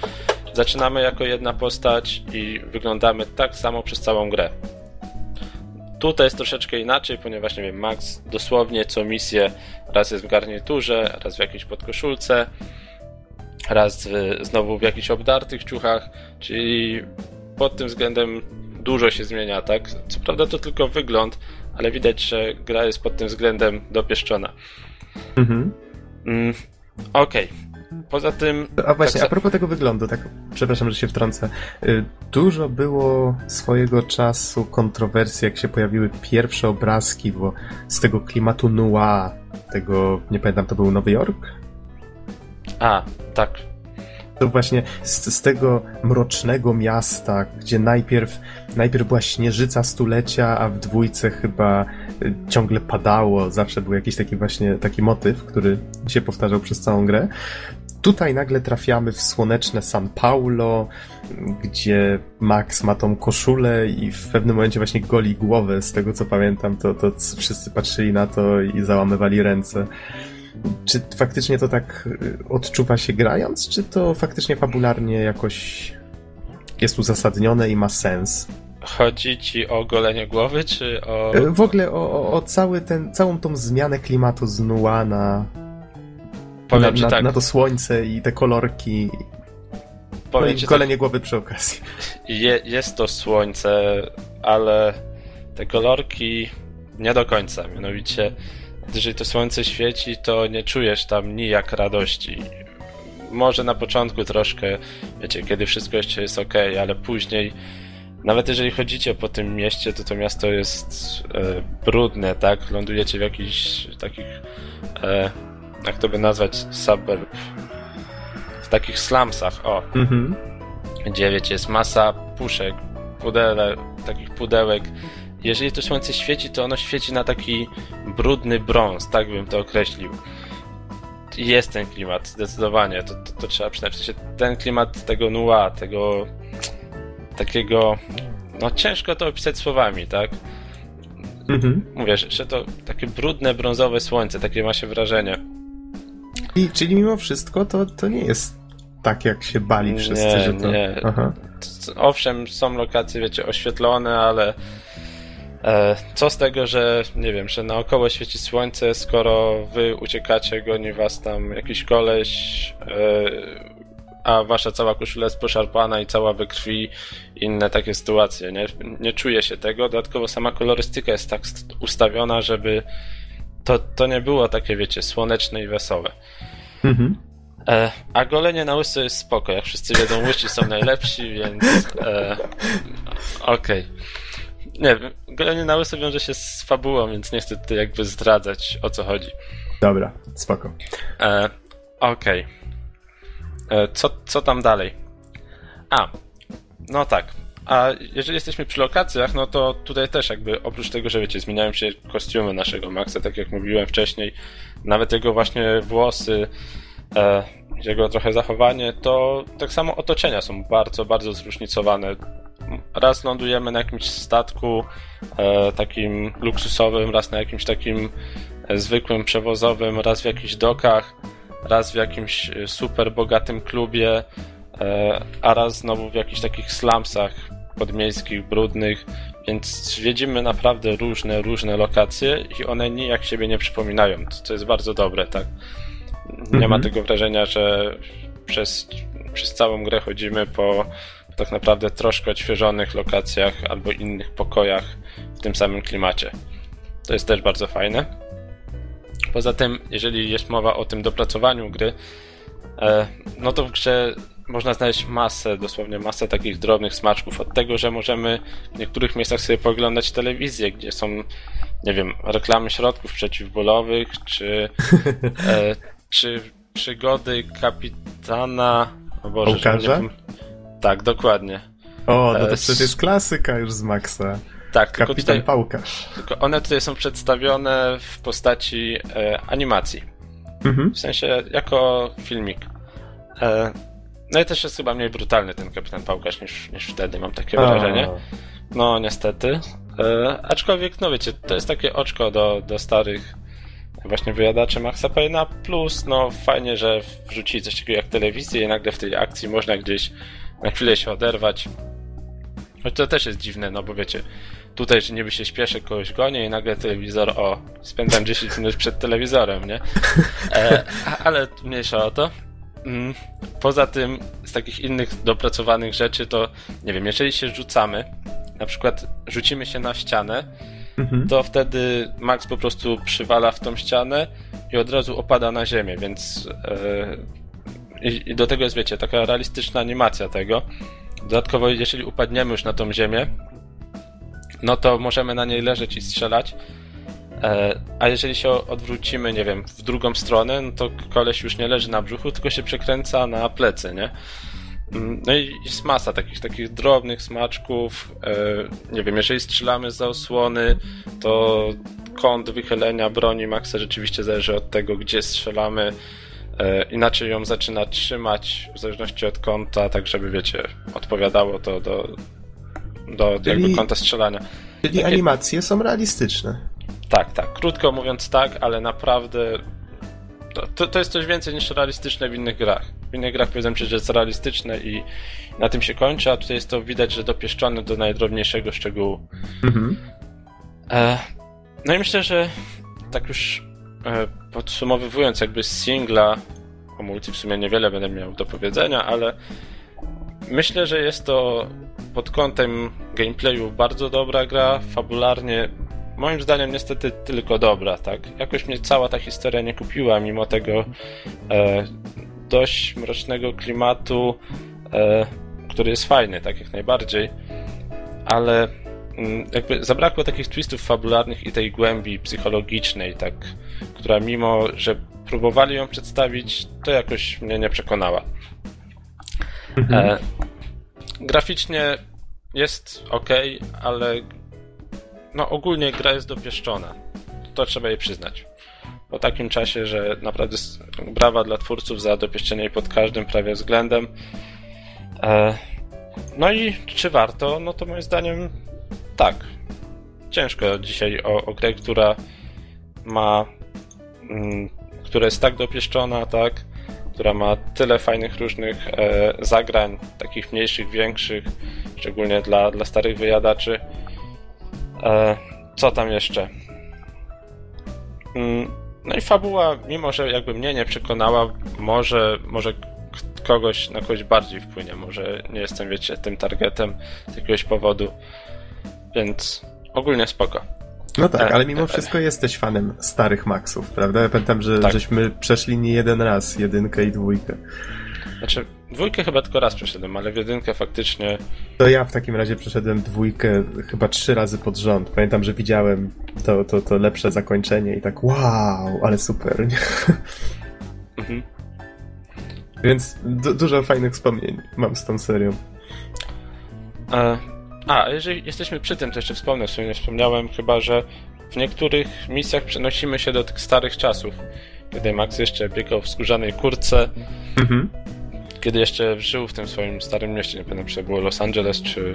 zaczynamy jako jedna postać i wyglądamy tak samo przez całą grę. Tutaj jest troszeczkę inaczej, ponieważ nie wiem, Max dosłownie co misję raz jest w garniturze, raz w jakiejś podkoszulce, raz w, znowu w jakichś obdartych ciuchach, czyli pod tym względem dużo się zmienia, tak? Co prawda to tylko wygląd, ale widać, że gra jest pod tym względem dopieszczona. Mhm. Mm, Okej. Poza tym. A właśnie, tak a propos tego wyglądu, tak, przepraszam, że się wtrącę. Y, Dużo było swojego czasu kontrowersji, jak się pojawiły pierwsze obrazki, bo z tego klimatu noir, tego, nie pamiętam, to był Nowy Jork? A, tak. To właśnie z, z tego mrocznego miasta, gdzie najpierw, najpierw była śnieżyca stulecia, a w dwójce chyba y, ciągle padało. Zawsze był jakiś taki właśnie taki motyw, który się powtarzał przez całą grę. Tutaj nagle trafiamy w słoneczne San Paulo, gdzie Max ma tą koszulę i w pewnym momencie właśnie goli głowę, z tego co pamiętam, to, to wszyscy patrzyli na to i załamywali ręce. Czy faktycznie to tak y, odczuwa się grając, czy to faktycznie fabularnie jakoś jest uzasadnione i ma sens? Chodzi ci o golenie głowy, czy o. Y, W ogóle o, o, o cały ten, całą tą zmianę klimatu z Nua na, na, Powiem ci na, tak. na to słońce i te kolorki. No powiem i ci tak. golenie głowy przy okazji. Je, jest to słońce, ale te kolorki nie do końca. Mianowicie, jeżeli to słońce świeci, to nie czujesz tam nijak radości. Może na początku troszkę, wiecie, kiedy wszystko jeszcze jest ok, ale później, nawet jeżeli chodzicie po tym mieście, to to miasto jest e, brudne, tak? Lądujecie w jakichś takich, e, jak to by nazwać, suburb, w takich slumsach, o, Mhm. gdzie wiecie, jest masa puszek, pudele, takich pudełek. Jeżeli to słońce świeci, to ono świeci na taki brudny brąz, tak bym to określił. Jest ten klimat, zdecydowanie, to, to, to trzeba. W sensie ten klimat tego nua, tego takiego, no ciężko to opisać słowami, tak? Mhm. Mówię, że, że to takie brudne, brązowe słońce, takie ma się wrażenie. I, czyli mimo wszystko to, to nie jest tak, jak się bali wszyscy, nie, że to... Nie. Aha. Owszem, są lokacje, wiecie, oświetlone, ale co z tego, że nie wiem, że naokoło świeci słońce, skoro wy uciekacie, goni was tam jakiś koleś, e, a wasza cała koszula jest poszarpana i cała we krwi, inne takie sytuacje, nie? Nie czuję się tego, dodatkowo sama kolorystyka jest tak ustawiona, żeby to, to nie było takie, wiecie, słoneczne i wesołe. Mhm. E, a golenie na łyso jest spoko. Jak wszyscy wiedzą, łysi są najlepsi, więc e, okej. Okay. Nie wiem, golenie na łyso wiąże się z fabułą, więc nie chcę tutaj jakby zdradzać o co chodzi. Dobra, spoko. E, okej. Okay. E, co, co tam dalej? A, no tak. A jeżeli jesteśmy przy lokacjach, no to tutaj też jakby oprócz tego, że wiecie, zmieniają się kostiumy naszego Maxa, tak jak mówiłem wcześniej, nawet jego właśnie włosy, e, jego trochę zachowanie, to tak samo otoczenia są bardzo, bardzo zróżnicowane. Raz lądujemy na jakimś statku e, takim luksusowym, raz na jakimś takim e, zwykłym przewozowym, raz w jakichś dokach, raz w jakimś e, super bogatym klubie, e, a raz znowu w jakichś takich slumsach podmiejskich, brudnych, więc zwiedzimy naprawdę różne, różne lokacje i one nijak siebie nie przypominają, co jest bardzo dobre, tak? Nie mhm. ma tego wrażenia, że przez, przez całą grę chodzimy po tak naprawdę troszkę odświeżonych lokacjach albo innych pokojach w tym samym klimacie. To jest też bardzo fajne. Poza tym, jeżeli jest mowa o tym dopracowaniu gry, e, no to w grze można znaleźć masę, dosłownie masę takich drobnych smaczków. Od tego, że możemy w niektórych miejscach sobie poglądać telewizję, gdzie są, nie wiem, reklamy środków przeciwbólowych, czy, e, czy przygody kapitana. O Boże, nie. Tak, dokładnie. O, no to e, przecież jest klasyka już z Maxa. Tak, Kapitan tutaj, Pałkarz. Tylko one tutaj są przedstawione w postaci e, animacji. Mhm. W sensie jako filmik. E, no i też jest chyba mniej brutalny ten Kapitan Pałkarz niż, niż wtedy, mam takie wrażenie. No, niestety. E, aczkolwiek, no wiecie, to jest takie oczko do, do starych właśnie wyjadacze Maxa Payne'a, plus no fajnie, że wrzucili coś takiego jak telewizję i nagle w tej akcji można gdzieś na chwilę się oderwać. Choć to też jest dziwne, no bo wiecie, tutaj że niby się śpieszę, kogoś gonię i nagle telewizor, o, spędzam 10 minut przed telewizorem, nie? E, ale mniejsza o to. Mm, poza tym, z takich innych dopracowanych rzeczy, to nie wiem, jeżeli się rzucamy, na przykład rzucimy się na ścianę, mhm. to wtedy Max po prostu przywala w tą ścianę i od razu opada na ziemię, więc yy, i, do tego jest, wiecie, taka realistyczna animacja tego. Dodatkowo, jeżeli upadniemy już na tą ziemię, no to możemy na niej leżeć i strzelać. E, a jeżeli się odwrócimy, nie wiem, w drugą stronę, no to koleś już nie leży na brzuchu, tylko się przekręca na plecy, nie? Mm, no i jest masa takich, takich drobnych smaczków. E, nie wiem, jeżeli strzelamy za osłony, to kąt wychylenia broni Maxa rzeczywiście zależy od tego, gdzie strzelamy. E, inaczej ją zaczyna trzymać w zależności od kąta, tak żeby, wiecie, odpowiadało to do, do czyli, jakby kąta strzelania. Czyli Takie... animacje są realistyczne. Tak, tak. Krótko mówiąc tak, ale naprawdę to, to, to, jest coś więcej niż realistyczne w innych grach. W innych grach powiedzmy że jest realistyczne i na tym się kończy, a tutaj jest to widać, że dopieszczone do najdrobniejszego szczegółu. Mhm. E, no i myślę, że tak już e, podsumowując jakby singla, o multi w sumie niewiele będę miał do powiedzenia, ale myślę, że jest to pod kątem gameplayu bardzo dobra gra, fabularnie moim zdaniem niestety tylko dobra, tak? Jakoś mnie cała ta historia nie kupiła, mimo tego e, dość mrocznego klimatu, e, który jest fajny, tak jak najbardziej, ale jakby zabrakło takich twistów fabularnych i tej głębi psychologicznej, tak, która mimo, że próbowali ją przedstawić, to jakoś mnie nie przekonała. Mhm. E, graficznie jest ok, ale no ogólnie gra jest dopieszczona. To trzeba jej przyznać. Po takim czasie, że naprawdę brawa dla twórców za dopieszczenie pod każdym prawie względem. E, no i czy warto? No to moim zdaniem tak. Ciężko dzisiaj o, o grę, która ma. Mm, która jest tak dopieszczona, tak, która ma tyle fajnych różnych e, zagrań, takich mniejszych, większych, szczególnie dla, dla starych wyjadaczy. E, co tam jeszcze? Mm, no i fabuła, mimo że jakby mnie nie przekonała, może, może kogoś na kogoś bardziej wpłynie. Może nie jestem, wiecie, tym targetem z jakiegoś powodu. Więc ogólnie spoko. No tak, ale mimo wszystko jesteś fanem starych Maxów, prawda? Ja pamiętam, że tak. żeśmy przeszli nie jeden raz jedynkę i dwójkę. Znaczy, dwójkę chyba tylko raz przeszedłem, ale w jedynkę faktycznie... To ja w takim razie przeszedłem dwójkę chyba trzy razy pod rząd. Pamiętam, że widziałem to, to, to lepsze zakończenie i tak wow, ale super. Mhm. Więc du dużo fajnych wspomnień mam z tą serią. E, a, jeżeli jesteśmy przy tym, to jeszcze wspomnę, sobie nie wspomniałem chyba, że w niektórych misjach przenosimy się do tych starych czasów, kiedy Max jeszcze biegał w skórzanej kurce, mhm. kiedy jeszcze żył w tym swoim starym mieście, nie pamiętam, czy to było Los Angeles, czy...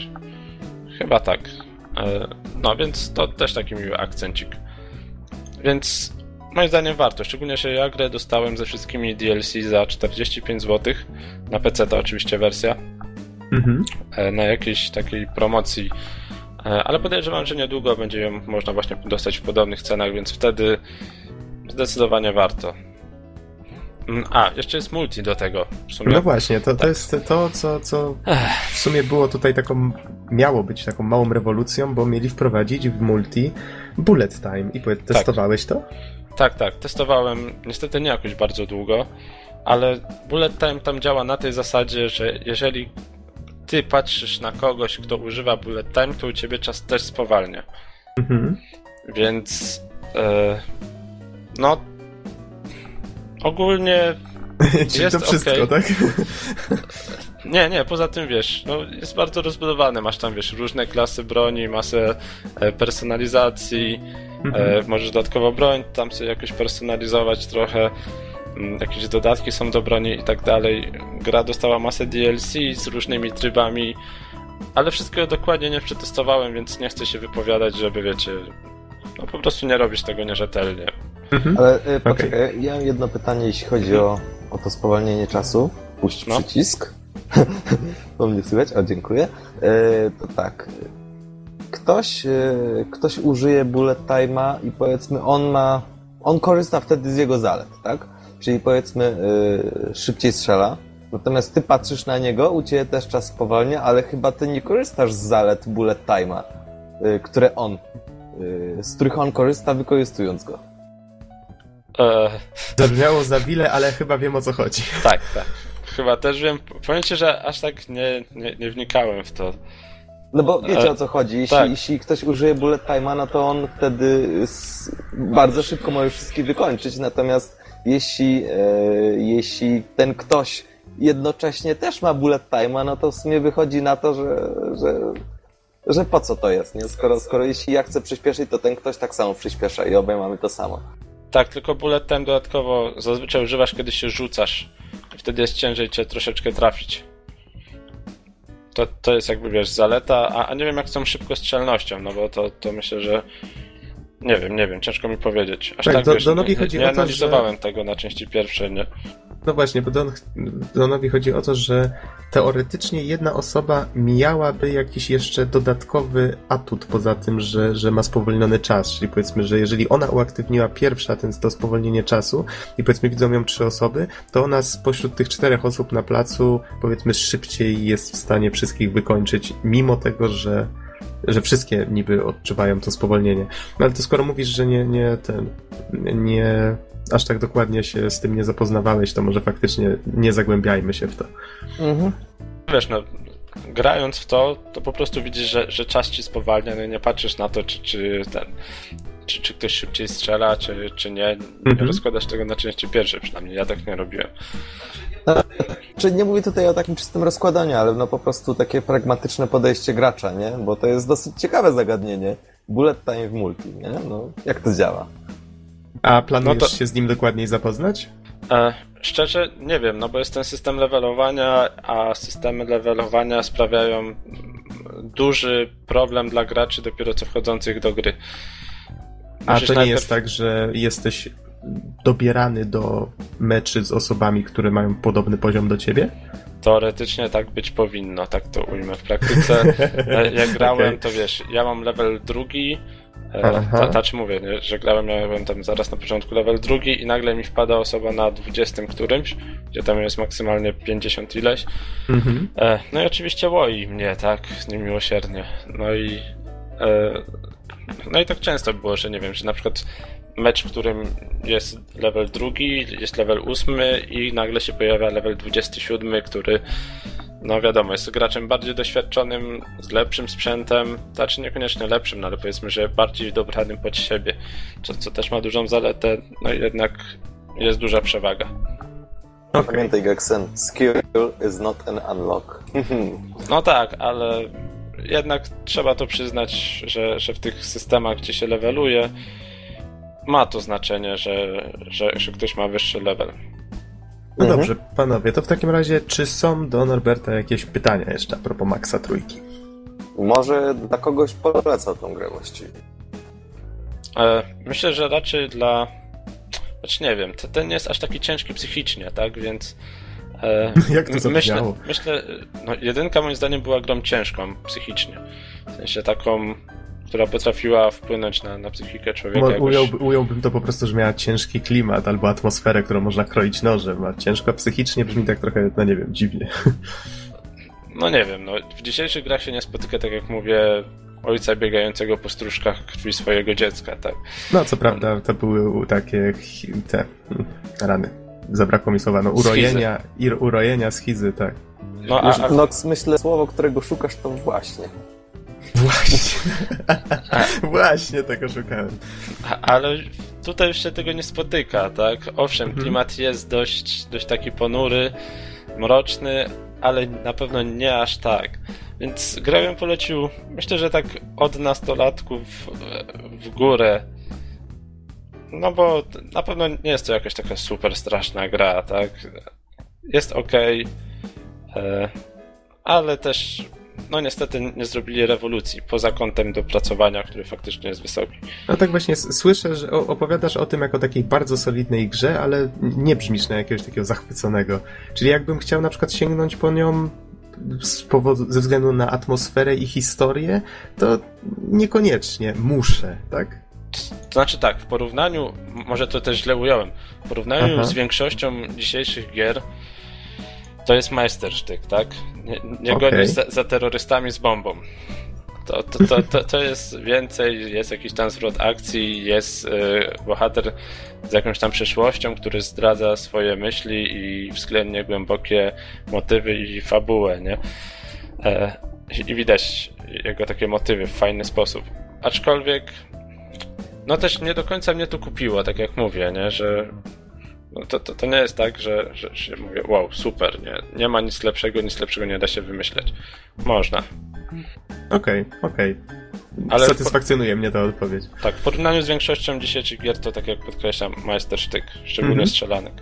Chyba tak. E, no, więc to też taki miły akcencik. Więc moim zdaniem warto, szczególnie, że ja grę dostałem ze wszystkimi DLC za 45 zł, na PC to oczywiście wersja, mhm. E, na jakiejś takiej promocji, e, ale podejrzewam, że niedługo będzie ją można właśnie dostać w podobnych cenach, więc wtedy zdecydowanie warto. Mm, a, jeszcze jest multi do tego. No właśnie, to, tak. to jest to, co, co w sumie było tutaj taką, miało być taką małą rewolucją, bo mieli wprowadzić w multi bullet time. I powiedz, testowałeś tak. to? Tak, tak, testowałem niestety nie jakoś bardzo długo, ale bullet time tam działa na tej zasadzie, że jeżeli ty patrzysz na kogoś, kto używa bullet time, to u ciebie czas też spowalnia. Mhm. Więc e, no ogólnie jest to wszystko, okay. tak? Nie, nie, poza tym wiesz, no jest bardzo rozbudowany, masz tam wiesz, różne klasy broni, masę e, personalizacji, mhm. e, możesz dodatkowo broń tam sobie jakoś personalizować trochę, jakieś dodatki są do broni i tak dalej. Gra dostała masę DLC z różnymi trybami, ale wszystkiego dokładnie nie przetestowałem, więc nie chcę się wypowiadać, żeby wiecie, no po prostu nie robisz tego nierzetelnie. Mhm. Ale y, poczekaj, okay. ja mam jedno pytanie, jeśli chodzi o, o to spowolnienie czasu. Puść no. przycisk. Bo mnie słychać? O, dziękuję. Y, to tak. Ktoś, y, ktoś użyje bullet time'a i powiedzmy on ma... On korzysta wtedy z jego zalet, tak? Czyli powiedzmy yy, szybciej strzela. Natomiast ty patrzysz na niego, u ciebie też czas spowalnia, ale chyba ty nie korzystasz z zalet bullet time'a, yy, które on, yy, z których on korzysta, wykorzystując go. Eee. Zabrzmiało za wiele, ale chyba wiem o co chodzi. Tak, tak. Chyba też wiem. Powiem ci, że aż tak nie, nie, nie wnikałem w to. No bo wiecie e, o co chodzi. Jeśli, tak. jeśli ktoś użyje bullet time'a, no to on wtedy bardzo szybko może wszystkie wykończyć, natomiast jeśli, e, jeśli ten ktoś jednocześnie też ma bullet time'a, no to w sumie wychodzi na to, że, że, że po co to jest, nie? Skoro, skoro jeśli ja chcę przyspieszyć, to ten ktoś tak samo przyspiesza i obaj mamy to samo. Tak, tylko bullet time dodatkowo zazwyczaj używasz, kiedy się rzucasz. Wtedy jest ciężej cię troszeczkę trafić. To, to jest jakby, wiesz, zaleta, a, a nie wiem jak z tą szybkostrzelnością, no bo to, to myślę, że nie wiem, nie wiem, ciężko mi powiedzieć. Aż tak, tak do, wiesz, do nogi chodzi nie, nie o to, analizowałem że... tego na części pierwszej, nie. No właśnie, bo Don, Donowi chodzi o to, że teoretycznie jedna osoba miałaby jakiś jeszcze dodatkowy atut poza tym, że, że ma spowolniony czas. Czyli powiedzmy, że jeżeli ona uaktywniła pierwsza ten, to spowolnienie czasu i powiedzmy widzą ją trzy osoby, to ona spośród tych czterech osób na placu powiedzmy szybciej jest w stanie wszystkich wykończyć, mimo tego, że że wszystkie niby odczuwają to spowolnienie. No ale to skoro mówisz, że nie, nie ten, nie aż tak dokładnie się z tym nie zapoznawałeś, to może faktycznie nie zagłębiajmy się w to. Mhm. Wiesz, no, grając w to, to po prostu widzisz, że, że czas ci spowalnia, no i nie patrzysz na to, czy, czy ten czy, czy ktoś szybciej strzela, czy, czy nie. Nie mhm. rozkładasz tego na części pierwsze, przynajmniej ja tak nie robiłem. Czy nie mówię tutaj o takim czystym rozkładaniu, ale no po prostu takie pragmatyczne podejście gracza, nie? Bo to jest dosyć ciekawe zagadnienie. Bullet time w multi, nie? No, jak to działa? A planujesz no to... się z nim dokładniej zapoznać? E, szczerze nie wiem, no bo jest ten system levelowania, a systemy levelowania sprawiają duży problem dla graczy dopiero co wchodzących do gry. Musisz a to nie najpierw... jest tak, że jesteś dobierany do meczy z osobami, które mają podobny poziom do ciebie? Teoretycznie tak być powinno, tak to ujmę. W praktyce, e, jak grałem, okay. to wiesz, ja mam level drugi, znaczy mówię, nie, że grałem, miałem tam zaraz na początku level drugi i nagle mi wpada osoba na 20 którymś, gdzie tam jest maksymalnie 50 ileś. Mhm. E, no i oczywiście łoi mnie, tak, niemiłosiernie. No i e, no i tak często było, że nie wiem, że na przykład mecz, w którym jest level drugi, jest level ósmy i nagle się pojawia level 27, który no wiadomo, jest graczem bardziej doświadczonym, z lepszym sprzętem, znaczy niekoniecznie lepszym, no ale powiedzmy, że bardziej dobranym pod siebie, co, co też ma dużą zaletę, no i jednak jest duża przewaga. Okay. Pamiętaj, Gexen, skill is not an unlock. no tak, ale jednak trzeba to przyznać, że, że w tych systemach, gdzie się leveluje, ma to znaczenie, że, że, że ktoś ma wyższy level. No mhm. dobrze, panowie, to w takim razie, czy są do Norberta jakieś pytania jeszcze a propos Maxa Trójki? Może dla kogoś poleca tą grę właściwie? E, myślę, że raczej dla... Znaczy nie wiem, ten nie jest aż taki ciężki psychicznie, tak, więc... E, Jak to myślę, myślę, no jedynka moim zdaniem była grą ciężką psychicznie. W sensie taką która potrafiła wpłynąć na, na psychikę człowieka. Mo, ująłby, ująłbym to po prostu, że miała ciężki klimat albo atmosferę, którą można kroić nożem, a ciężko psychicznie brzmi tak trochę, no nie wiem, dziwnie. No nie wiem, no w dzisiejszych grach się nie spotyka, tak jak mówię, ojca biegającego po stróżkach krwi swojego dziecka, tak. No, co prawda, to były takie te hmm, rany. Zabrakło mi słowa, no urojenia, i, urojenia, schizy, tak. No, a, a... Nox, myślę, słowo, którego szukasz, to właśnie. Właśnie. Właśnie tego szukałem. Ale tutaj już się tego nie spotyka, tak? Owszem, mhm. klimat jest dość, dość taki ponury, mroczny, ale na pewno nie aż tak. Więc grę bym polecił, myślę, że tak od nastolatków w górę. No bo na pewno nie jest to jakaś taka super straszna gra, tak? Jest ok, e, ale też no niestety nie zrobili rewolucji, poza kątem dopracowania, który faktycznie jest wysoki. No tak właśnie słyszę, że opowiadasz o tym jako takiej bardzo solidnej grze, ale nie brzmisz na jakiegoś takiego zachwyconego. Czyli jakbym chciał na przykład sięgnąć po nią z powodu, ze względu na atmosferę i historię, to niekoniecznie muszę, tak? To znaczy tak, w porównaniu, może to też źle ująłem, w porównaniu Aha. z większością dzisiejszych gier, to jest majstersztyk, tak? Nie, nie okay. gonisz za, za, terrorystami z bombą. To, to, to, to, to jest więcej, jest jakiś tam zwrot akcji, jest y, bohater z jakąś tam przeszłością, który zdradza swoje myśli i względnie głębokie motywy i fabułę, nie? E, I widać jego takie motywy w fajny sposób. Aczkolwiek no też nie do końca mnie to kupiło, tak jak mówię, nie? Że no to, to, to nie jest tak, że, że się mówię, wow, super, nie, nie ma nic lepszego, nic lepszego nie da się wymyśleć. Można. Okej, okay, okej. Okay. Satysfakcjonuje mnie ta odpowiedź. Tak, w porównaniu z większością dzisiejszych gier to tak jak podkreślam, majstersztyk, szczególnie mm -hmm. strzelanek.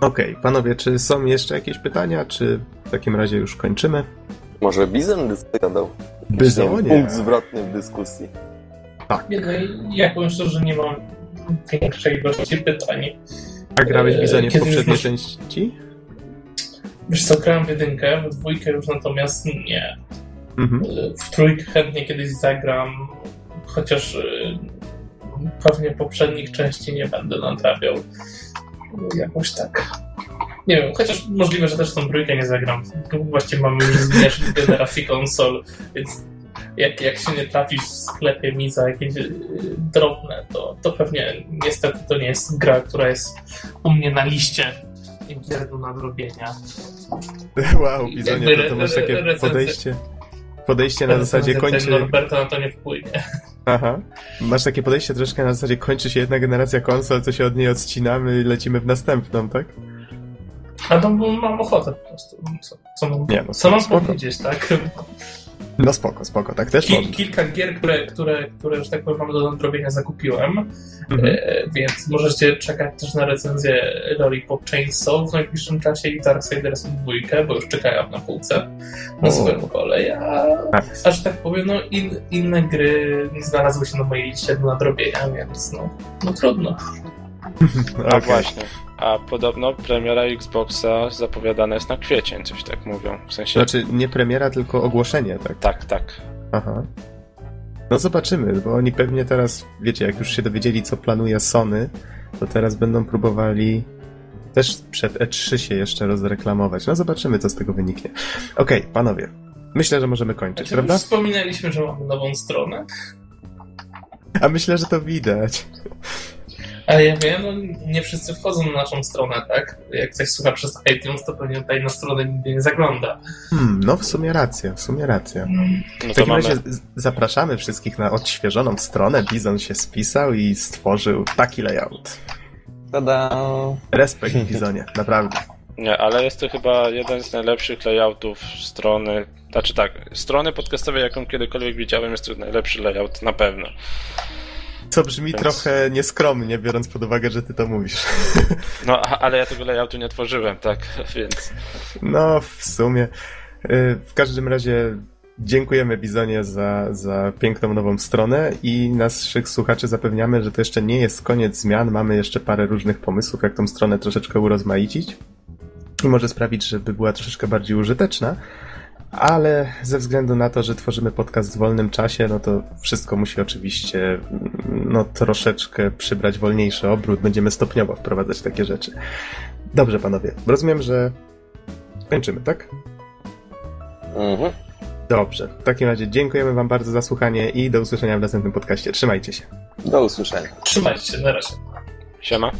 Okej, okay. panowie, czy są jeszcze jakieś pytania, czy w takim razie już kończymy? Może Bizon zadał Bizonie. punkt zwrotny w dyskusji. Tak. Ja powiem szczerze, że nie mam większej ilości pytań. A grałeś Bizonie w poprzedniej już... części? Wiesz co, grałem w jedynkę, w dwójkę już natomiast nie. Mhm. W trójkę chętnie kiedyś zagram, chociaż y, pewnie poprzednich części nie będę nadrabiał. Jakoś tak. Nie wiem, chociaż możliwe, że też tą trójkę nie zagram. Właściwie mamy zmierzch generacji konsol, więc jak, jak się nie trafi w sklepie mi za jakieś y, drobne, to, to pewnie niestety to nie jest gra, która jest u mnie na liście gier do nadrobienia. Wow, Bizonie, to, to masz takie podejście podejście na zasadzie kończy... Norberta na to nie wpłynie. Aha. Masz takie podejście troszkę na zasadzie kończy się jedna generacja konsol, to się od niej odcinamy i lecimy w następną, tak? A to mam ochotę po prostu. Co, co mam, nie, no, co mam powiedzieć, tak? No spoko, spoko, tak też Kil, kilka gier, które, które, które, że tak powiem, mam do nadrobienia, zakupiłem, Mhm. e, więc możecie czekać też na recenzję Lollipop Chainsaw w najbliższym czasie i Darksiders 2, bo już czekają na półce na swoją kolej, a, a że tak powiem, no in, inne gry nie znalazły się na mojej liście do nadrobienia, więc no, no trudno. A Okej. właśnie. A podobno premiera Xboxa zapowiadana jest na kwiecień, coś tak mówią. W sensie. Znaczy nie premiera, tylko ogłoszenie, tak? Tak, tak. Aha. No zobaczymy, bo oni pewnie teraz, wiecie, jak już się dowiedzieli, co planuje Sony, to teraz będą próbowali też przed E3 się jeszcze rozreklamować. No zobaczymy, co z tego wyniknie. Okej, panowie. Myślę, że możemy kończyć, Znaczy, prawda? wspominaliśmy, że mamy nową stronę, A myślę, że to widać. Ale ja wiem, no, nie wszyscy wchodzą na naszą stronę, tak? Jak ktoś słucha przez iTunes, to pewnie tutaj na stronę nigdy nie zagląda. Hmm, no w sumie racja, w sumie racja. No W to takim mamy. razie zapraszamy wszystkich na odświeżoną stronę. Bizon się spisał i stworzył taki layout. Tada! Respekt Bizonie, naprawdę. Nie, ale jest to chyba jeden z najlepszych layoutów strony. Znaczy tak, strony podcastowej, jaką kiedykolwiek widziałem, jest to najlepszy layout na pewno. Co brzmi Więc- trochę nieskromnie, biorąc pod uwagę, że ty to mówisz. No, ale ja tego layoutu nie tworzyłem, tak, więc. No, w sumie. Y, W każdym razie dziękujemy Bizonie za, za piękną nową stronę i naszych słuchaczy zapewniamy, że to jeszcze nie jest koniec zmian. Mamy jeszcze parę różnych pomysłów, jak tą stronę troszeczkę urozmaicić i może sprawić, żeby była troszeczkę bardziej użyteczna. Ale ze względu na to, że tworzymy podcast w wolnym czasie, no to wszystko musi oczywiście mm, no, troszeczkę przybrać wolniejszy obrót. Będziemy stopniowo wprowadzać takie rzeczy. Dobrze, panowie. Rozumiem, że kończymy, tak? Mhm. Dobrze. W takim razie dziękujemy Wam bardzo za słuchanie i do usłyszenia w następnym podcaście. Trzymajcie się. Do usłyszenia. Trzymajcie się, na razie. Siema.